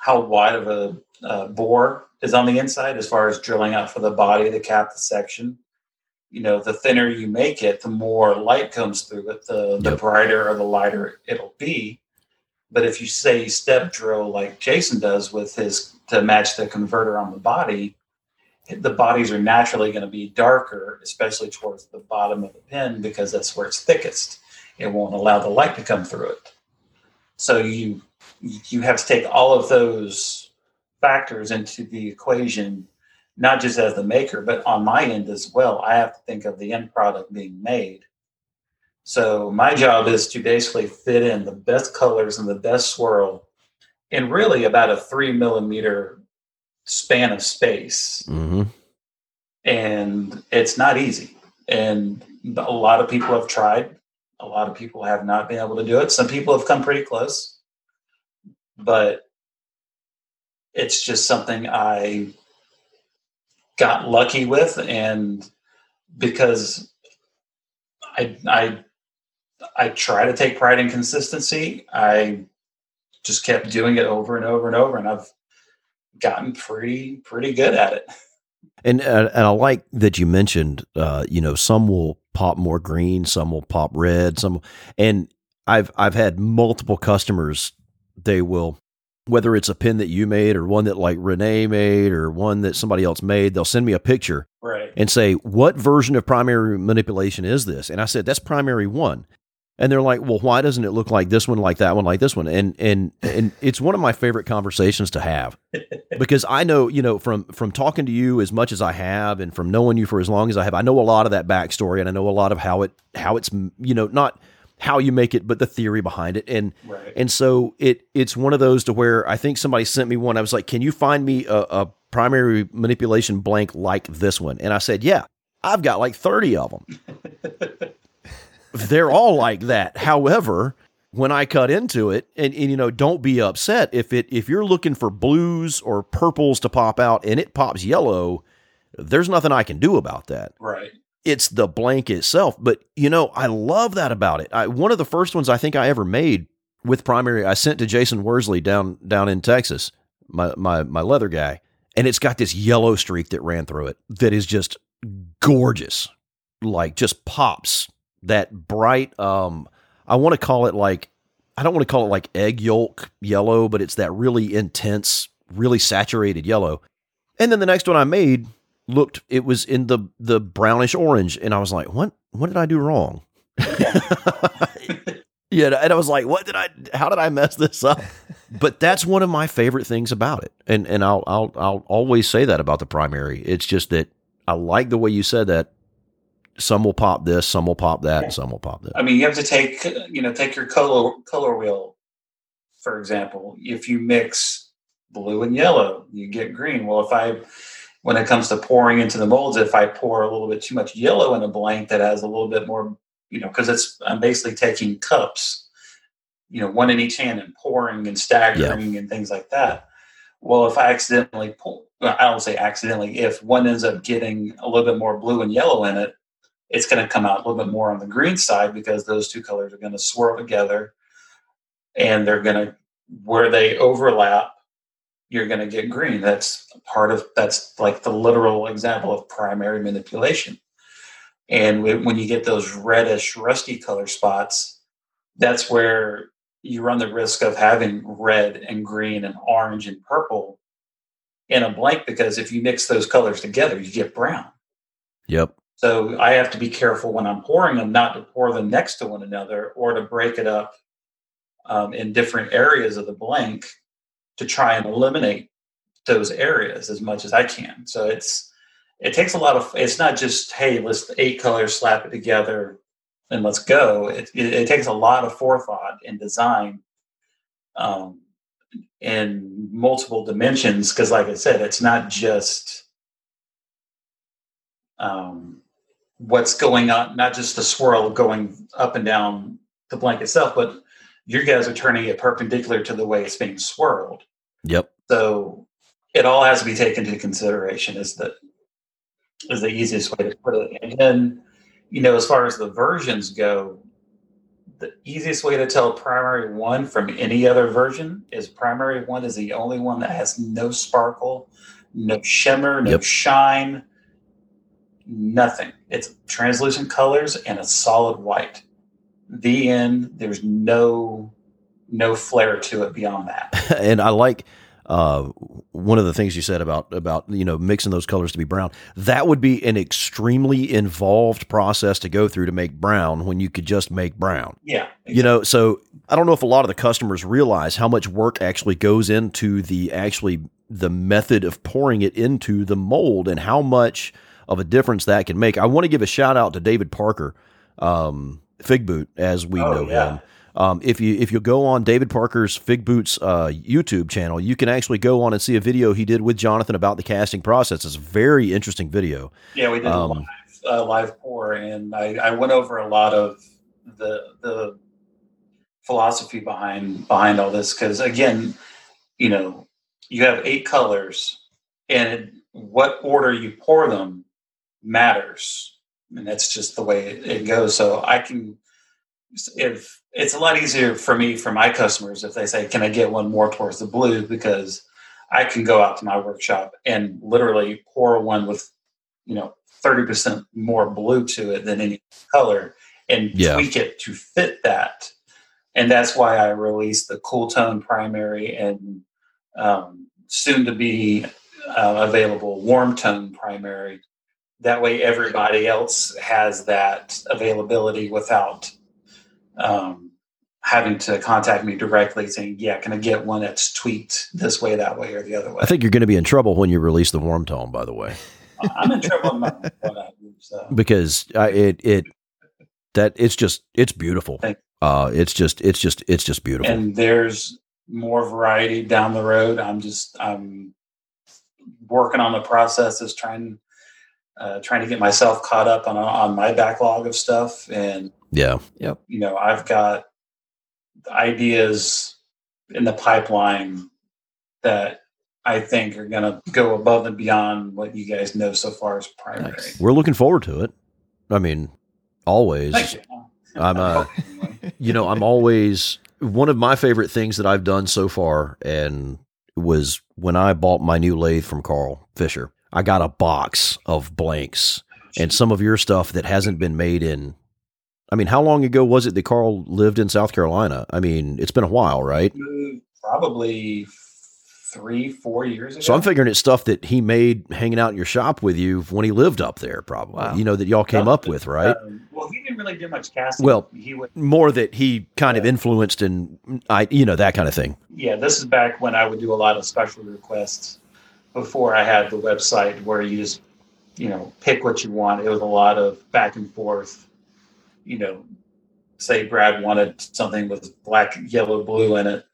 C: how wide of a uh, bore is on the inside as far as drilling out for the body to cap the section. You know, the thinner you make it, the more light comes through it, the, the
A: Yep.
C: brighter or the lighter it'll be. But if you say step drill like Jason does with his to match the converter on the body, the bodies are naturally going to be darker, especially towards the bottom of the pin because that's where it's thickest. It won't allow the light to come through it. So you you have to take all of those factors into the equation, not just as the maker, but on my end as well. I have to think of the end product being made. So my job is to basically fit in the best colors and the best swirl in really about a three millimeter span of space
A: hmm
C: and it's not easy. And a lot of people have tried. A lot of people have not been able to do it. Some people have come pretty close, but it's just something I got lucky with, and because I I I try to take pride in consistency, I just kept doing it over and over and over, and I've gotten pretty pretty good at it.
A: And uh, and I like that you mentioned, uh, you know, some will pop more green, some will pop red, some, and I've I've had multiple customers. They will, whether it's a pin that you made or one that like Renee made or one that somebody else made, they'll send me a picture
C: Right.
A: and say, "What version of primary manipulation is this?" And I said, "That's primary one." And they're like, "Well, why doesn't it look like this one, like that one, like this one?" And and and it's one of my favorite conversations to have [laughs] because I know, you know, from from talking to you as much as I have, and from knowing you for as long as I have, I know a lot of that backstory, and I know a lot of how it how it's you know not how you make it, but the theory behind it, and
C: Right.
A: and so it it's one of those to where I think somebody sent me one. I was like, "Can you find me a, a primary manipulation blank like this one?" And I said, "Yeah, I've got like thirty of them. They're all like that. However." When I cut into it, and, and you know, don't be upset if it if you're looking for blues or purples to pop out and it pops yellow, there's nothing I can do about that
C: Right.
A: It's the blank itself. But you know, I love that about it. I, one of the first ones I think I ever made with primary, I sent to Jason Worsley down down in Texas, my my my leather guy, and it's got this yellow streak that ran through it that is just gorgeous, like just pops that bright. Um, I want to call it like I don't want to call it like egg yolk yellow, but it's that really intense, really saturated yellow. And then the next one I made looked it was in the the brownish orange and i was like what what did i do wrong? [laughs] Yeah and i was like what did i how did i mess this up? But that's one of my favorite things about it and and i'll i'll i'll always say that about the primary. It's just that i like the way you said that. Some will pop this some will pop that and some will pop that.
C: I mean, you have to take you know take your color color wheel, for example. If you mix blue and yellow, you get green. Well, if I when it comes to pouring into the molds, if I pour a little bit too much yellow in a blank that has a little bit more, you know, because it's I'm basically taking cups, you know, one in each hand and pouring and staggering and things like that. well, if I accidentally pull, I don't say accidentally, if one ends up getting a little bit more blue and yellow in it, it's going to come out a little bit more on the green side because those two colors are going to swirl together and they're going to, where they overlap, you're going to get green. That's part of, that's like the literal example of primary manipulation. And when you get those reddish, rusty color spots, that's where you run the risk of having red and green and orange and purple in a blank because if you mix those colors together, you get brown.
A: Yep.
C: So I have to be careful when I'm pouring them not to pour them next to one another or to break it up um, in different areas of the blank to try and eliminate those areas as much as I can. So it's it takes a lot of it's not just hey let's eight colors slap it together and let's go. It, it, it takes a lot of forethought and design um, in multiple dimensions because, like I said, it's not just um, what's going on, not just the swirl going up and down the blank itself, but you guys are turning it perpendicular to the way it's being swirled.
A: Yep.
C: So it all has to be taken into consideration. Is the is the easiest way to put it, and then you know, as far as the versions go, the easiest way to tell primary one from any other version is primary one is the only one that has no sparkle, no shimmer, no yep. shine, nothing. It's translucent colors and a solid white. The end. There's no no flair to it beyond that. [laughs]
A: and I like uh, one of the things you said about about you know mixing those colors to be brown that would be an extremely involved process to go through to make brown when you could just make brown
C: yeah exactly.
A: you know so i don't know if a lot of the customers realize how much work actually goes into the actually the method of pouring it into the mold and how much of a difference that can make i want to give a shout out to david parker um, Figboot as we
C: oh,
A: know
C: yeah.
A: him um, if you if you go on David Parker's Figboot's uh, YouTube channel, you can actually go on and see a video he did with Jonathan about the casting process. It's a very interesting video.
C: Yeah, we did um, a live, uh, live pour, and I, I went over a lot of the the philosophy behind behind all this because again, you know, you have eight colors, and what order you pour them matters, and that's just the way it, goes. So I can if it's a lot easier for me for my customers if they say can i get one more towards the blue because i can go out to my workshop and literally pour one with you know 30% more blue to it than any color and yeah. tweak it to fit that and that's why i released the cool tone primary and um, soon to be uh, available warm tone primary that way everybody else has that availability without um, having to contact me directly saying, yeah, can I get one that's tweaked this way, that way, or the other way?
A: I think you're going to be in trouble when you release the warm tone, by the way. [laughs]
C: I'm in trouble what I do, so.
A: because uh, it, it, that it's just, it's beautiful. Uh, it's just, it's just, it's just beautiful.
C: And there's more variety down the road. I'm just, I'm working on the processes, trying, uh, trying to get myself caught up on, on my backlog of stuff and,
A: yeah.
B: Yep.
C: You know, I've got ideas in the pipeline that I think are going to go above and beyond what you guys know so far as primary. Nice.
A: We're looking forward to it. I mean, always. I'm, uh, you know, I'm always one of my favorite things that I've done so far, and was when I bought my new lathe from Carl Fisher. I got a box of blanks and some of your stuff that hasn't been made in I mean, how long ago was it that Carl lived in South Carolina? I mean, it's been a while, right?
C: Probably three, four years ago.
A: So I'm figuring it's stuff that he made hanging out in your shop with you when he lived up there, probably. Wow. You know, that y'all came up with, right?
C: Um, well, he didn't really do much casting.
A: Well, he would, more that he kind yeah. of influenced and, I, you know, that kind of thing.
C: Yeah, this is back when I would do a lot of special requests before I had the website where you just, you know, pick what you want. It was a lot of back and forth you know, say Brad wanted something with black, yellow, blue in it.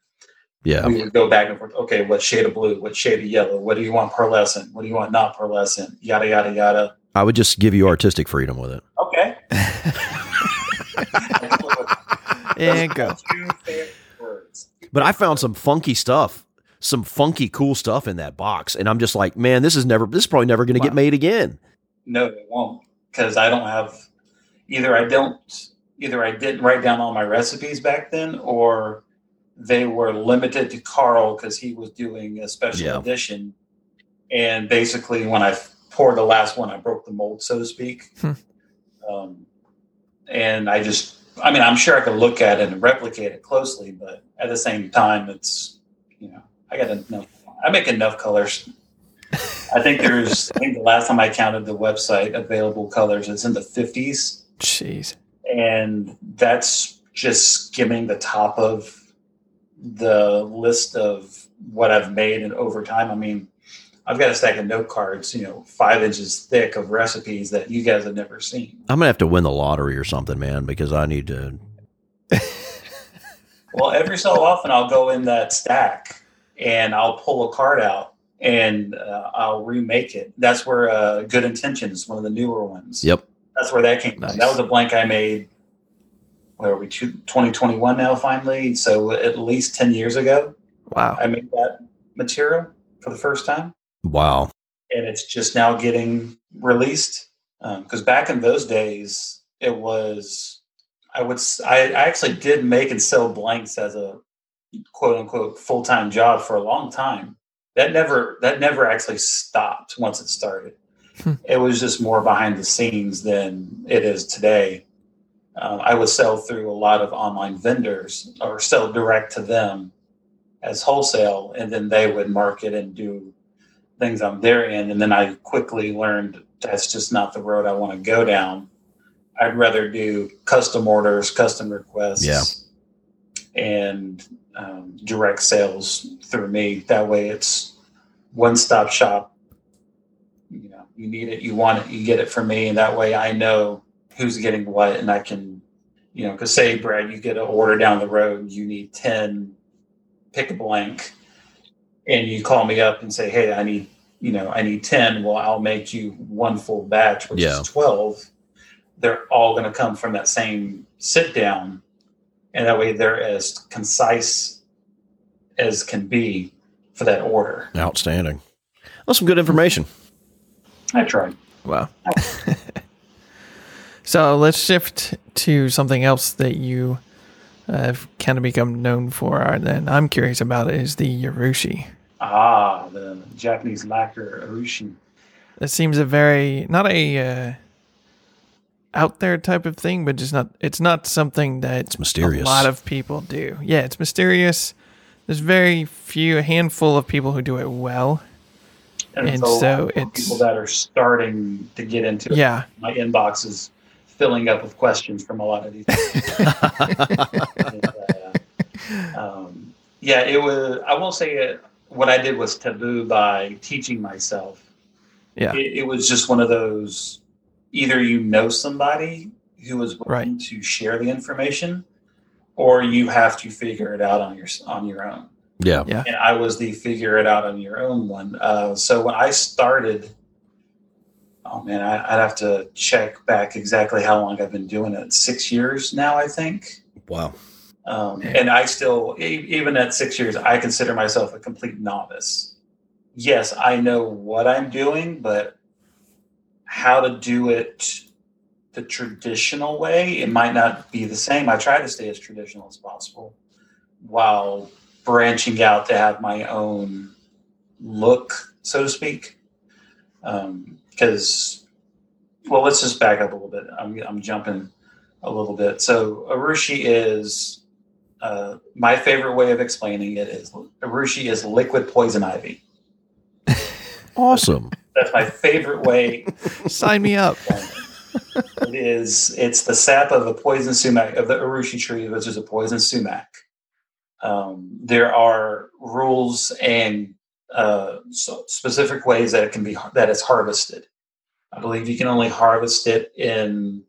A: Yeah.
C: We would go back and forth. Okay, what shade of blue? What shade of yellow? What do you want pearlescent? What do you want not pearlescent? Yada, yada, yada.
A: I would just give you artistic freedom with it.
C: Okay. [laughs]
B: and go.
A: But I found some funky stuff some funky, cool stuff in that box, and I'm just like, man, this is never, this is probably never going to
B: Wow.
A: get made again.
C: No, it won't because I don't have either. I don't either. I didn't write down all my recipes back then, or they were limited to Carl because he was doing a special
A: Yeah.
C: edition. And basically, when I poured the last one, I broke the mold, so to speak.
B: Hmm.
C: Um, and I just, I mean, I'm sure I could look at it and replicate it closely, but at the same time, it's, you know, I got enough. I make enough colors. I think there's. I think the last time I counted the website available colors, it's in the 50s,
B: Jeez.
C: and that's just skimming the top of the list of what I've made and over time. I mean, I've got a stack of note cards, you know, five inches thick of recipes that you guys have never seen.
A: I'm gonna have to win the lottery or something, man, because I need to.
C: Well, every so often I'll go in that stack and I'll pull a card out and uh, I'll remake it. That's where uh, Good Intentions, one of the newer ones.
A: Yep.
C: That's where that came
B: Nice.
C: from. That was a blank I made. Where are we? two- 2021 now, finally. So at least 10 years ago,
B: Wow.
C: I made that material for the first time,
A: Wow.
C: and it's just now getting released. Because back in those days, it was I would I actually did make and sell blanks as a quote unquote full time job for a long time. That never that never actually stopped once it started.
B: Hmm.
C: it was just more behind the scenes than it is today. Um, I would sell through a lot of online vendors or sell direct to them as wholesale, and then they would market and do things on their end. And then I quickly learned that's just not the road I want to go down. I'd rather do custom orders, custom requests,
A: Yeah.
C: And um, direct sales through me. That way, it's one stop shop. You know, you need it, you want it, you get it from me, and that way I know who's getting what, and I can, you know, because say, Brad, you get an order down the road, you need ten, pick a blank, and you call me up and say, hey, I need, you know, I need ten. Well, I'll make you one full batch, which
A: Yeah.
C: is twelve. They're all going to come from that same sit down, and that way they're as concise as can be for that order.
A: Outstanding. That's some good information.
C: I tried.
B: Wow. [laughs] so let's shift to something else that you have kind of become known for, and then I'm curious about is the Urushi.
C: Ah, the Japanese lacquer urushi.
B: That seems a very not a uh, out there type of thing, but just not. It's not something that
A: It's mysterious.
B: A lot of people do. Yeah, it's mysterious. There's very few, a handful of people who do it well.
C: And,
B: And
C: so,
B: so it's-
C: people that are starting to get into it.
B: Yeah,
C: My inbox is filling up with questions from a lot of these. [laughs] And, uh, um, yeah, it was. I won't say it, what I did was taboo by teaching myself.
B: yeah,
C: It, it was just one of those. Either you know somebody who is willing
B: Right.
C: to share the information, or you have to figure it out on your on your own.
A: Yeah.
B: yeah.
C: and I was the figure it out on your own one. Uh, so when I started, oh man, I, I'd have to check back exactly how long I've been doing it. Six years now, I think.
A: Wow.
C: Um, and I still, e- even at six years, I consider myself a complete novice. Yes, I know what I'm doing, but how to do it the traditional way, it might not be the same. I try to stay as traditional as possible while branching out to have my own look, so to speak. Because, well, let's just back up a little bit. I'm, I'm jumping a little bit. So, Urushi is uh, my favorite way of explaining it is Urushi is liquid poison ivy. [laughs]
A: Awesome.
C: That's my favorite way. [laughs]
B: Sign me up. [laughs]
C: it is it's the sap of the poison sumac of the urushi tree which is a poison sumac. Um, there are rules and uh, so specific ways that it can be that it's harvested. I believe you can only harvest it in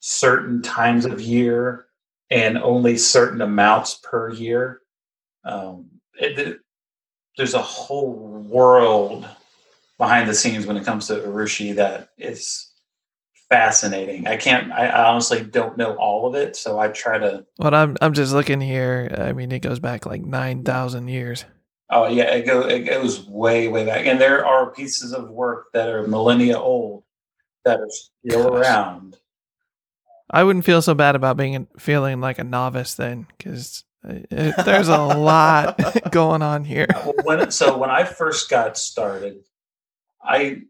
C: certain times of year and only certain amounts per year. Um, it, it- there's a whole world behind the scenes when it comes to urushi that is fascinating. I can't. I I honestly don't know all of it, so I try to.
B: But I'm I'm just looking here. I mean, it goes back like nine thousand years.
C: Oh yeah, it, go, it goes way way back, and there are pieces of work that are millennia old that are still
B: Gosh.
C: around.
B: I wouldn't feel so bad about being feeling like a novice then, because uh, uh, there's a lot [laughs] [laughs] going on here.
C: Well, when, so when I first got started, I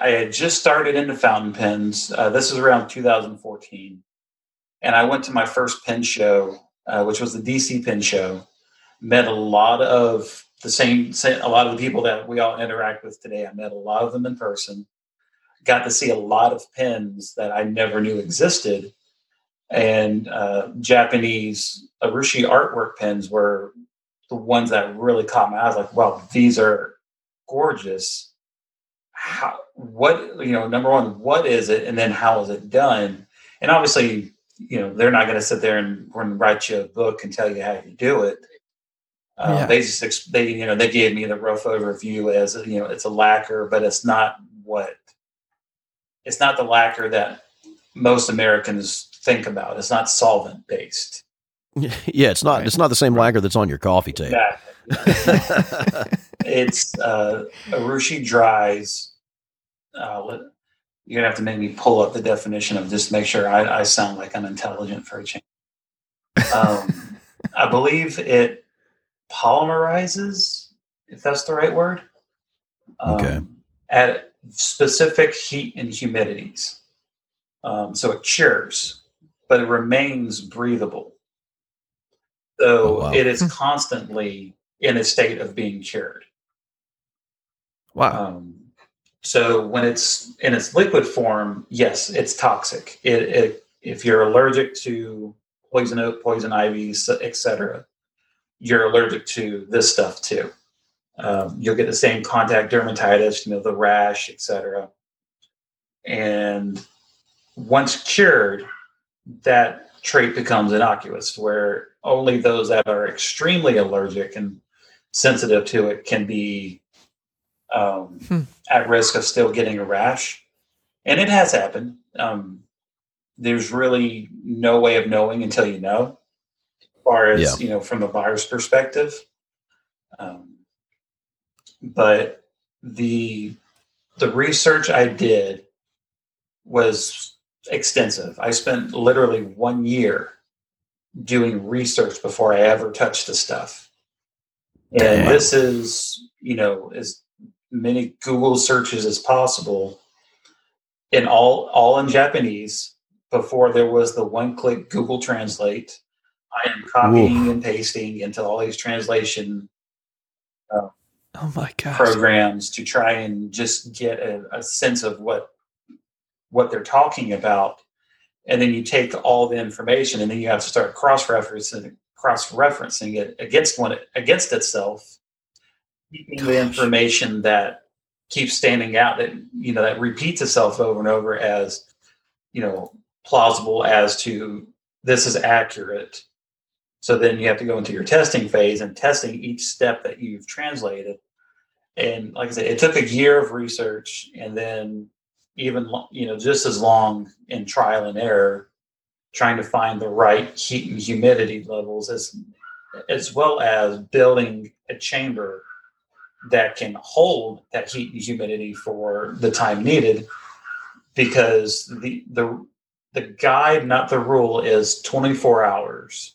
C: I had just started into fountain pens. Uh, this was around 2014, and I went to my first pen show, uh, which was the DC Pen Show. Met a lot of the same, a lot of the people that we all interact with today. I met a lot of them in person. Got to see a lot of pens that I never knew existed, and uh, Japanese Urushi artwork pens were the ones that really caught my eye. I was like, wow, these are gorgeous. How, what, you know, number one, what is it? And then how is it done? And obviously, you know, they're not going to sit there and, and write you a book and tell you how to do it. Uh,
B: Yeah.
C: They just, they, you know, they gave me the rough overview as, you know, it's a lacquer, but it's not what, it's not the lacquer that most Americans think about. It's not solvent based. [laughs]
A: yeah, it's not
B: Right.
A: it's not the same lacquer that's on your coffee table.
C: Exactly. [laughs] it's uh, Urushi dries. Uh, let- you're gonna have to make me pull up the definition of just make sure I, I sound like I'm intelligent for a change. Um, [laughs] I believe it polymerizes, if that's the right word. Um,
A: Okay.
C: At specific heat and humidities, um, so it cures, but it remains breathable. So
A: Oh, wow.
C: it is constantly in a state of being cured.
B: Wow.
C: Um, so when it's in its liquid form, yes, it's toxic. It, it if you're allergic to poison oak, poison ivy, etc., you're allergic to this stuff too. Um, you'll get the same contact dermatitis, you know, the rash, etc. And once cured, that trait becomes innocuous, where only those that are extremely allergic and sensitive to it can be um,
B: Hmm.
C: at risk of still getting a rash. And it has happened. Um, there's really no way of knowing until you know, as far as,
A: Yeah.
C: you know, from a buyer's perspective. Um, but the the research I did was extensive. I spent literally one year doing research before I ever touched the stuff. And
A: Damn.
C: this is, you know, as many Google searches as possible, in all all in Japanese. Before there was the one-click Google Translate, I am copying and pasting into all these translation uh,
B: oh my gosh.
C: programs to try and just get a, a sense of what what they're talking about and then you take all the information and then you have to start cross-referencing cross-referencing it against one against itself keeping the information that keeps standing out that you know that repeats itself over and over as you know plausible as to this is accurate. So then you have to go into your testing phase and testing each step that you've translated. And like i said it took a year of research and then even you know just as long in trial and error trying to find the right heat and humidity levels as as well as building a chamber that can hold that heat and humidity for the time needed because the the the guide not the rule is 24 hours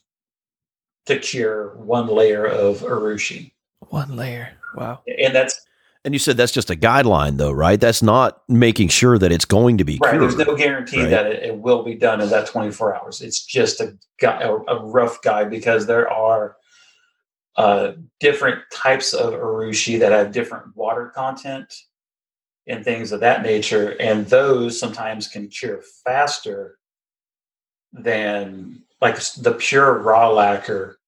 C: to cure one layer of urushi
B: One layer. Wow.
C: and that's
A: And you said that's just a guideline, though, right? That's not making sure that it's going to be
C: right
A: cured.
C: there's no guarantee
A: right?
C: that it, it will be done in that 24 hours it's just a, gui- a, a rough guide because there are uh, different types of urushi that have different water content and things of that nature. And those sometimes can cure faster than like the pure raw lacquer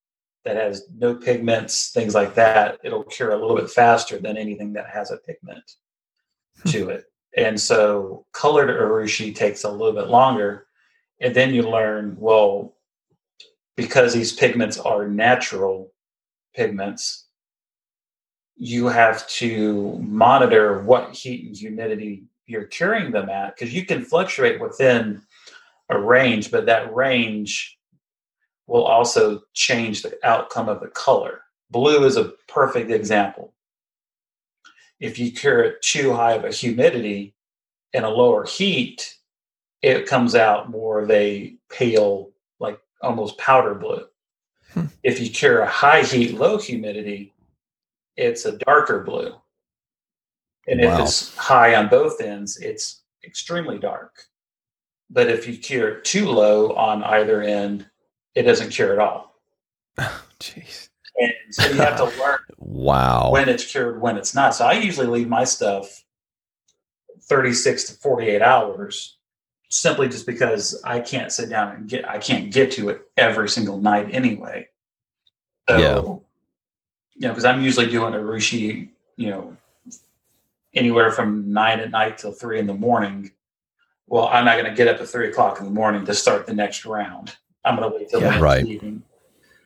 C: that has no pigments things like that it'll cure a little bit faster than anything that has a pigment to it. And so colored urushi takes a little bit longer. And then you learn well because these pigments are natural pigments you have to monitor what heat and humidity you're curing them at because you can fluctuate within a range but that range will also change the outcome of the color Blue is a perfect example. If you cure it too high of a humidity and a lower heat, it comes out more of a pale, like almost powder blue.
B: Hmm.
C: If you cure a high heat, low humidity, it's a darker blue. And
A: Wow.
C: if it's high on both ends, it's extremely dark. But if you cure it too low on either end, it doesn't cure at all. [laughs]
B: Jeez.
C: And so you have to [laughs] learn
A: Wow.
C: when it's cured, when it's not. So I usually leave my stuff 36 to 48 hours simply just because I can't sit down and get I can't get to it every single night anyway. So
A: Yeah.
C: you know, because I'm usually doing urushi, you know, anywhere from nine at night till three in the morning. Well, I'm not gonna get up at three o'clock in the morning to start the next round. I'm gonna wait till the
A: Yeah,
C: next
A: right.
C: evening.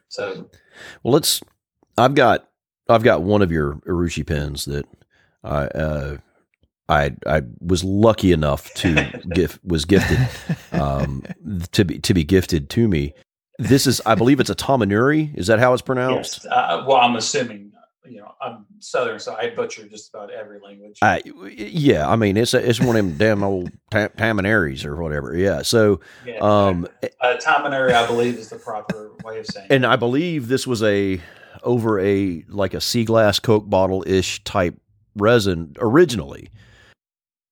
C: So
A: Well, let's. I've got I've got one of your Urushi pens that I uh, I I was lucky enough to [laughs] gift was gifted um, to be to be gifted to me. This is I believe it's a Tamenuri. Is that how it's pronounced?
C: Yes. Uh, well, I'm assuming, you know, I'm Southern, so I butcher just about every language.
A: I, yeah, I mean it's a, it's one of them damn old tam- Taminaries or whatever. Yeah. So
C: yeah.
A: um,
C: uh, Tamenuri, I believe, is the proper way of saying. it.
A: and I believe this was a over a like a sea glass Coke bottle ish type resin originally.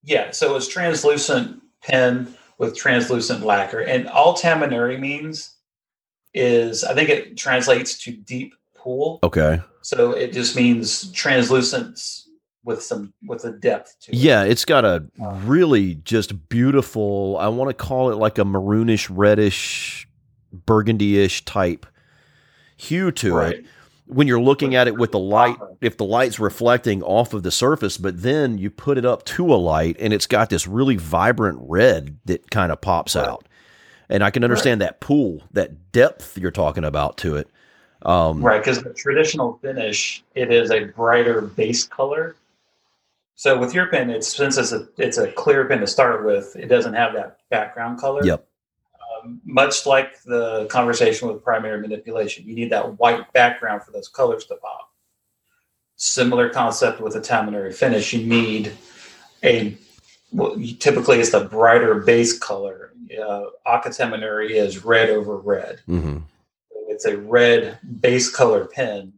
C: Yeah, so it's translucent pen with translucent lacquer, and all Tamenuri means is I think it translates to deep pool.
A: Okay.
C: So it just means translucence with some with a depth to it.
A: Yeah, it's got a uh-huh. really just beautiful. I want to call it like a maroonish, reddish, burgundy-ish type hue to
C: Right.
A: it. When you're looking at it with the light, if the light's reflecting off of the surface, but then you put it up to a light and it's got this really vibrant red that kind of pops
C: Right.
A: out. And I can understand that pool, that depth you're talking about to it. Um,
C: Right, because the traditional finish, it is a brighter base color. So with your pen, it's since it's a it's a clear pen to start with, it doesn't have that background color.
A: Yep.
C: Much like the conversation with primary manipulation, you need that white background for those colors to pop. Similar concept with a Tamenuri finish, you need a well, typically it's the brighter base color. Uh, is red over red
A: mhm.
C: it's a red base color pen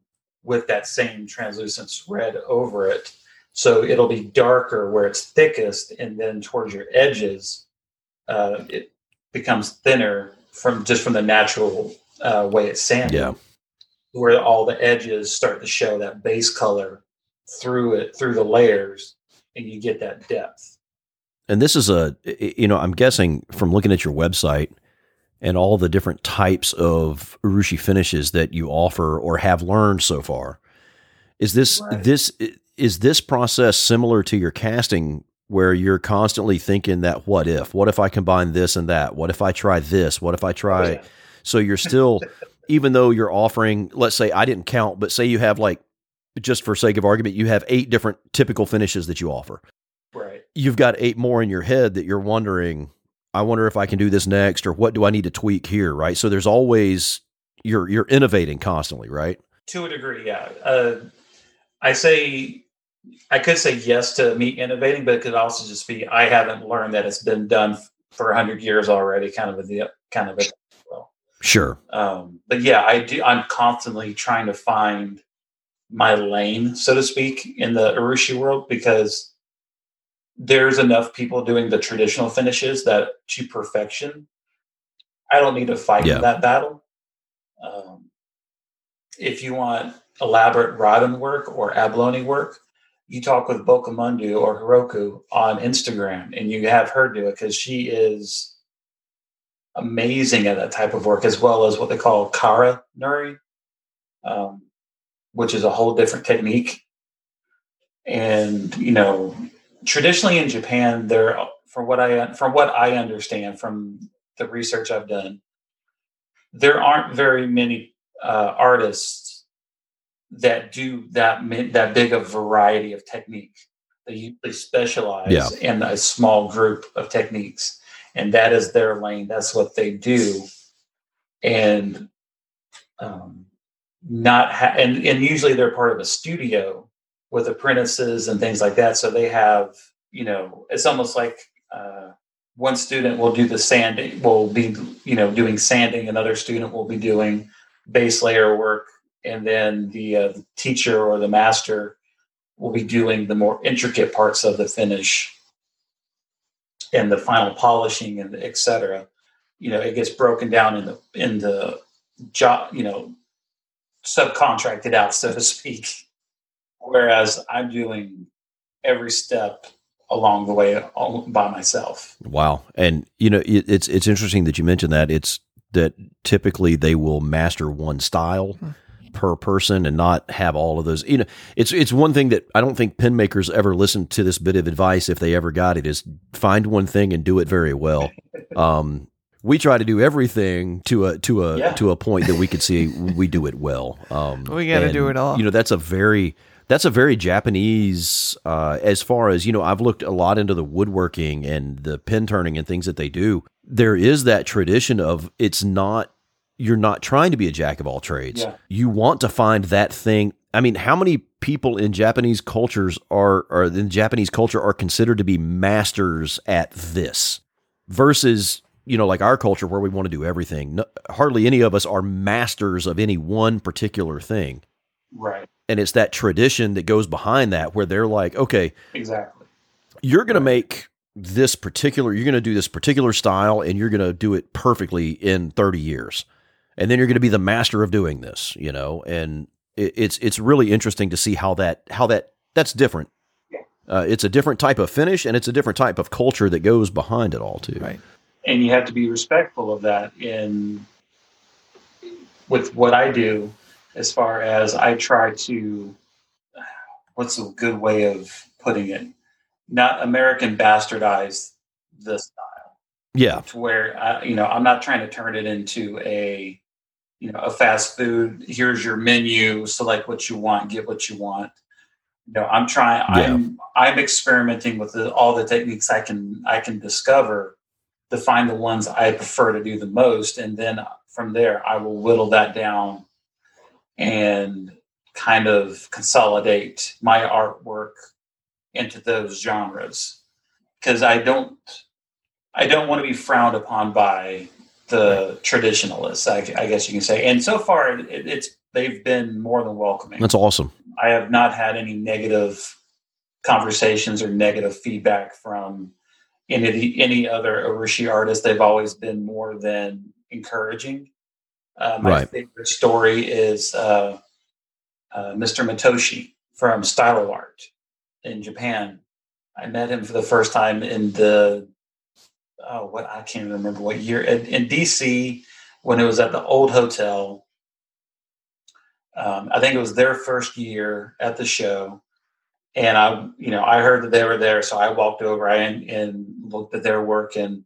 C: with that same translucent red over it. So it'll be darker where it's thickest, and then towards your edges, uh, it becomes thinner from just from the natural uh, way it's sanded.
A: Yeah.
C: Where all the edges start to show that base color through it, through the layers, and you get that depth.
A: And this is a, you know, I'm guessing from looking at your website and all the different types of urushi finishes that you offer or have learned so far. Is this
C: Right.
A: this is this process similar to your casting where you're constantly thinking that what if? What if I combine this and that? What if I try this? What if I try
C: yeah.
A: so you're still [laughs] even though you're offering let's say I didn't count, but say you have like just for sake of argument, you have eight different typical finishes that you offer
C: Right.
A: you've got eight more in your head that you're wondering i wonder if i can do this next or what do i need to tweak here right so there's always you're you're innovating constantly right
C: To a degree, yeah. Uh, I say I could say yes to me innovating, but it could also just be I haven't learned that it's been done for hundred years already. Kind of a the kind of a well.
A: sure
C: Um, but yeah, I do. I'm constantly trying to find my lane, so to speak, in the Urushi world because there's enough people doing the traditional finishes that to perfection. I don't need to fight
A: Yeah.
C: that battle. Um, if you want elaborate Raden work or abalone work, you talk with Bokamundu or Heroku on Instagram and you have her do it because she is amazing at that type of work, as well as what they call Kara Nuri, um, which is a whole different technique. And you know, traditionally in Japan, there, from what I from what I understand from the research I've done, there aren't very many uh, artists that do that that big of variety of technique. They usually specialize
A: Yeah.
C: in a small group of techniques, and that is their lane. That's what they do, and um, not ha- and and usually they're part of a studio with apprentices and things like that. So they have you know it's almost like uh, one student will do the sanding, will be you know doing sanding, another student will be doing base layer work, and then the, uh, the teacher or the master will be doing the more intricate parts of the finish and the final polishing and etc. You know, it gets broken down in the in the job, you know, subcontracted out, so to speak. Whereas I'm doing every step along the way all by myself.
A: Wow, and you know, it, it's it's interesting that you mentioned that. It's that typically they will master one style. Hmm per person and not have all of those. You know, it's it's one thing that I don't think pen makers ever listen to this bit of advice if they ever got it is find one thing and do it very well. [laughs] Um, we try to do everything to a to a yeah. to a point that we could see we do it well. Um,
B: we got to do it all.
A: You know, that's a very that's a very Japanese. Uh, as far as you know, I've looked a lot into the woodworking and the pen turning and things that they do. There is that tradition of it's not you're not trying to be a jack of all trades. Yeah. You want to find that thing. I mean, how many people in Japanese cultures are or in Japanese culture are considered to be masters at this versus you know like our culture where we want to do everything. No, hardly any of us are masters of any one particular thing.
C: Right.
A: And it's that tradition that goes behind that where they're like, okay,
C: exactly.
A: You're going right. to make this particular you're going to do this particular style and you're going to do it perfectly in 30 years and then you're going to be the master of doing this, you know, and it, it's it's really interesting to see how that how that that's different. Uh, it's a different type of finish, and it's a different type of culture that goes behind it all too.
B: Right,
C: and you have to be respectful of that in with what I do, as far as I try to. What's a good way of putting it? Not American bastardize the style.
A: Yeah,
C: to where I, you know I'm not trying to turn it into a you know a fast food here's your menu select what you want get what you want you know i'm trying yeah. i'm i'm experimenting with the, all the techniques i can i can discover to find the ones i prefer to do the most and then from there i will whittle that down and kind of consolidate my artwork into those genres because i don't i don't want to be frowned upon by the traditionalists, I, I, guess you can say. And so far, it, it's they've been more than welcoming.
A: That's awesome.
C: I have not had any negative conversations or negative feedback from any the, any other Urushi artist. They've always been more than encouraging. Uh, my right. favorite story is uh, uh, Mr. Matoshi from Stylo Art in Japan. I met him for the first time in the oh, what I can't remember what year in, in DC when it was at the old hotel. Um, I think it was their first year at the show, and I, you know, I heard that they were there, so I walked over and, and looked at their work, and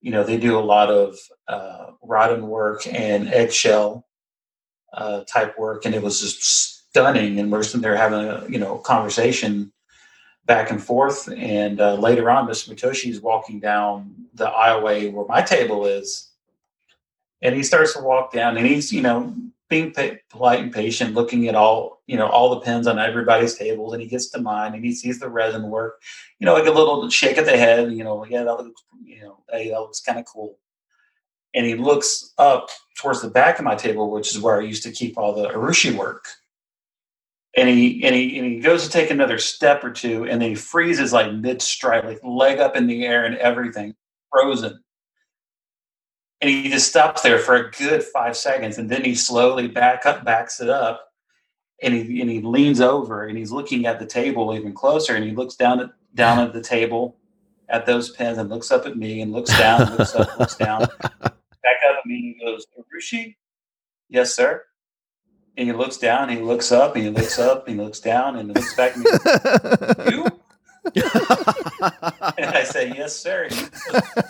C: you know, they do a lot of uh, work and eggshell uh, type work, and it was just stunning. And we're sitting there having a you know conversation back and forth. And uh, later on, Mr. Matoshi is walking down the aisleway where my table is, and he starts to walk down, and he's you know being polite and patient, looking at all you know all the pens on everybody's tables, and he gets to mine, and he sees the resin work, you know, like a little shake of the head, you know, yeah, that looks, you know, hey, that looks kind of cool. And he looks up towards the back of my table, which is where I used to keep all the Urushi work and he and he and he goes to take another step or two, and then he freezes like mid stride, like leg up in the air and everything, frozen. And he just stops there for a good five seconds, and then he slowly back up, backs it up, and he and he leans over and he's looking at the table even closer, and he looks down at down at the table at those pens and looks up at me and looks down, looks up, looks down, [laughs] back up at me and goes, Urushi, Yes, sir and he looks down, he looks up, and he looks up, and he looks down, and he looks back at me. [laughs] you? and I say, yes, sir. Goes,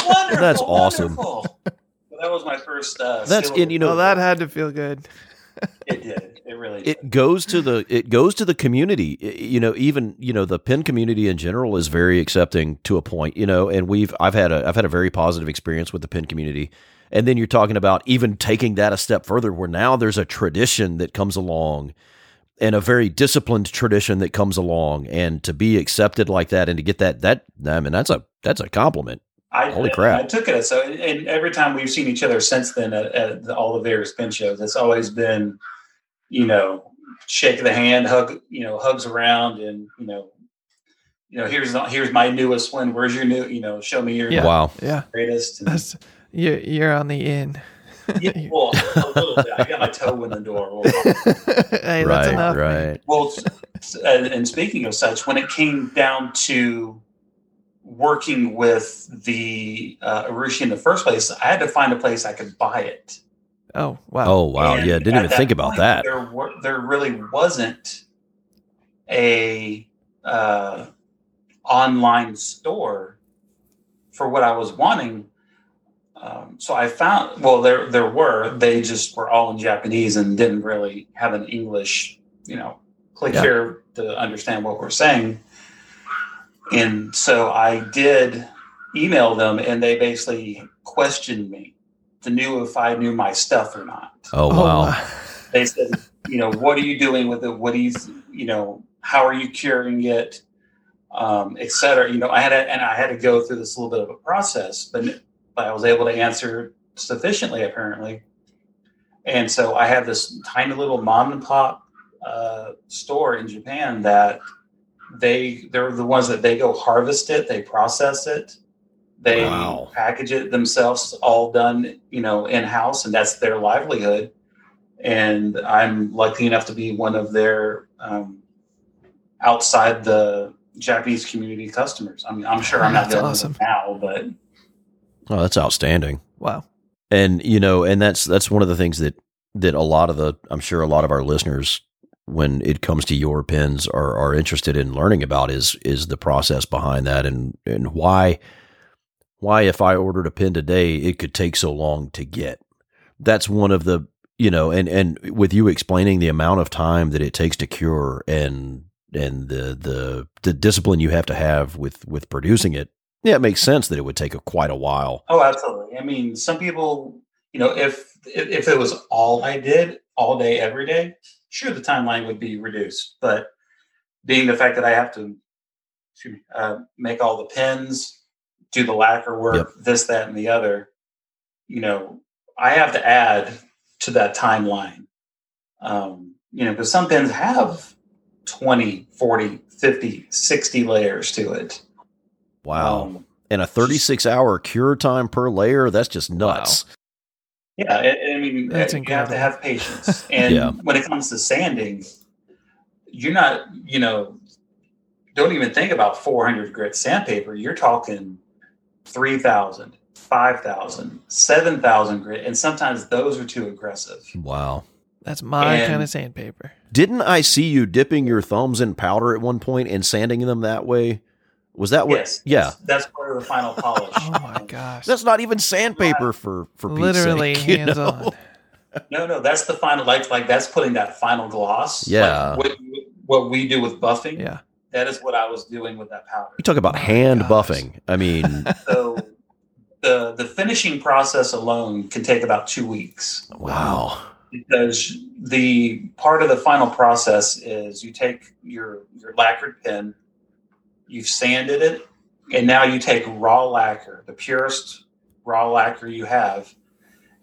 C: wonderful.
A: That's awesome.
C: Wonderful. that was my first. Uh,
A: That's and you know
B: well, that had to feel good. [laughs]
C: it did. It really really
A: it goes to the it goes to the community I- you know even you know the pin community in general is very accepting to a point you know and we've i've had a i've had a very positive experience with the pin community and then you're talking about even taking that a step further where now there's a tradition that comes along and a very disciplined tradition that comes along and to be accepted like that and to get that that i mean that's a that's a compliment
C: I,
A: Holy crap.
C: I took it as so, and every time we've seen each other since then at, at all the various pin shows, it's always been, you know, shake the hand, hug, you know, hugs around, and you know, you know, here's here's my newest one. Where's your new? You know, show me your
B: Yeah.
A: wow
B: Yeah,
C: greatest. And,
B: that's you're you're on the in.
C: yeah, [laughs] well, a little bit. I got my toe in the door. Well, [laughs]
B: hey, that's
A: right
B: enough. man.
A: right
C: Well, and, and speaking of such, when it came down to working with the uh, Urushi in the first place, I had to find a place I could buy it.
B: Oh wow.
A: oh wow
C: And
A: yeah didn't even think about
C: point,
A: that
C: There, were, there really wasn't a uh, online store for what I was wanting. Um, so I found well there there were they just were all in Japanese and didn't really have an English you know click
B: Yeah.
C: here to understand what we're saying. And so I did email them and they basically questioned me to knew if I knew my stuff or not
A: oh
B: Oh,
A: wow
C: they said, you know, what are you doing with it? What do you, you know, how are you curing it, um, et cetera. You know, I had to, and I had to go through this little bit of a process, but, but I was able to answer sufficiently apparently. And so I have this tiny little mom and pop uh, store in Japan that they they're the ones that they go harvest it, they process it, they
A: Wow.
C: package it themselves, all done, you know, in house, and that's their livelihood and I'm lucky enough to be one of their um, outside the Japanese community customers. I mean, I'm sure I'm not doing
B: awesome.
C: now, but
A: oh that's outstanding
B: wow.
A: and you know and that's that's one of the things that that a lot of the i'm sure a lot of our listeners when it comes to your pins are are interested in learning about is is the process behind that and and why why if i ordered a pin today it could take so long to get that's one of the you know and and with you explaining the amount of time that it takes to cure and and the the the discipline you have to have with with producing it yeah it makes sense that it would take a, quite a while
C: oh, absolutely. I mean, some people, you know, if if it was all I did all day, every day, sure, the timeline would be reduced. But being the fact that I have to excuse me, uh, make all the pins, do the lacquer work, this, that, and the other, you know, I have to add to that timeline. Um, you know, because some pins have 20, 40, 50, 60 layers to it.
A: Wow
C: Um,
A: and a 36 hour cure time per layer that's just nuts
C: Yeah, I, I mean,
B: That's
C: you have to have patience. [laughs] And
A: Yeah.
C: when it comes to sanding, you're not, you know, don't even think about 400 grit sandpaper. You're talking 3,000, 5,000, 7,000 grit. And sometimes those are too aggressive.
A: wow
B: That's my
C: And-
B: kind of sandpaper.
A: didn't i see you dipping your thumbs in powder at one point and sanding them that way was that what
C: yes.
A: yeah
C: That's, that's part of the final [laughs] oh polish.
B: Oh my gosh.
A: that's not even sandpaper for for Pete's
B: Literally
A: sake, [laughs] you know?
B: on.
C: No, no, that's the final, like, like that's putting that final gloss.
A: Yeah.
C: Like what, what we do with buffing.
B: Yeah.
C: That is what I was doing with that powder.
A: you talk about
B: Oh
A: hand
B: gosh.
A: buffing i mean [laughs]
C: So the the finishing process alone can take about two weeks
A: wow
C: because the part of the final process is you take your your lacquered pin, you've sanded it, and now you take raw lacquer, the purest raw lacquer you have,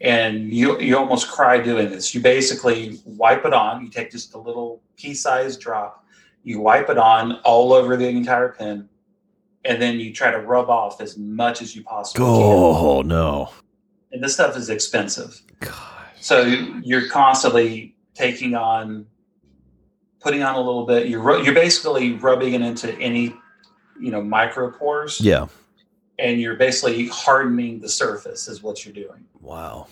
C: and you you almost cry doing this. You basically wipe it on. You take just a little pea-sized drop. You wipe it on all over the entire pin, and then you try to rub off as much as you possibly can.
A: oh no
C: And this stuff is expensive.
B: Gosh.
C: So you're constantly taking on, putting on a little bit. You're you're basically rubbing it into any, you know, micro pores,
A: yeah
C: and you're basically hardening the surface is what you're doing.
A: wow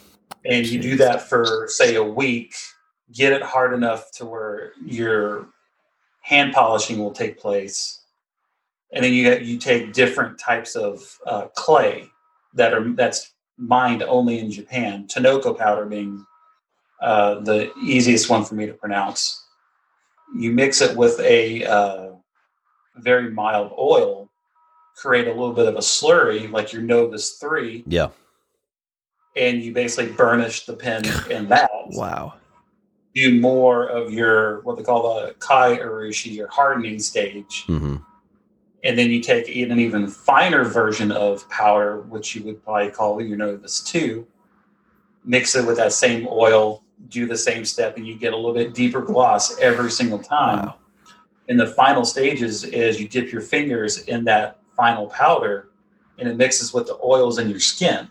C: And you do that for say a week, get it hard enough to where your hand polishing will take place, and then you get you take different types of uh, clay that are that's mined only in Japan. Tonoko powder being uh, the easiest one for me to pronounce. You mix it with a uh, very mild oil, create a little bit of a slurry, like your Novus 3,
A: Yeah.
C: and you basically burnish the pen [laughs] in that.
B: Wow.
C: Do more of your, what they call the Kai Urushi, your hardening stage.
A: hmm
C: And then you take an even finer version of powder, which you would probably call your Novus 2, mix it with that same oil, do the same step, and you get a little bit deeper gloss every single time.
B: Wow.
C: In the final stages is you dip your fingers in that final powder and it mixes with the oils in your skin.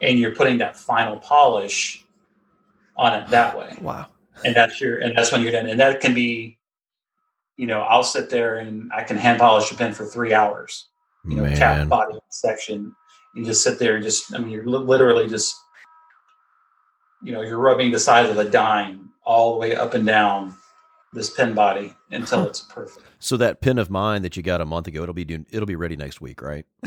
C: And you're putting that final polish on it that way
B: Wow.
C: and that's your and that's when you're done and that can be you know i'll sit there and i can hand polish a pen for three hours you know cap
A: Man.
C: body section you just sit there and just i mean you're li- literally just you know you're rubbing the sides of a dime all the way up and down this pin body until [laughs] it's perfect
A: So that pin of mine that you got a month ago, it'll be doing, it'll be ready next week, right? [laughs]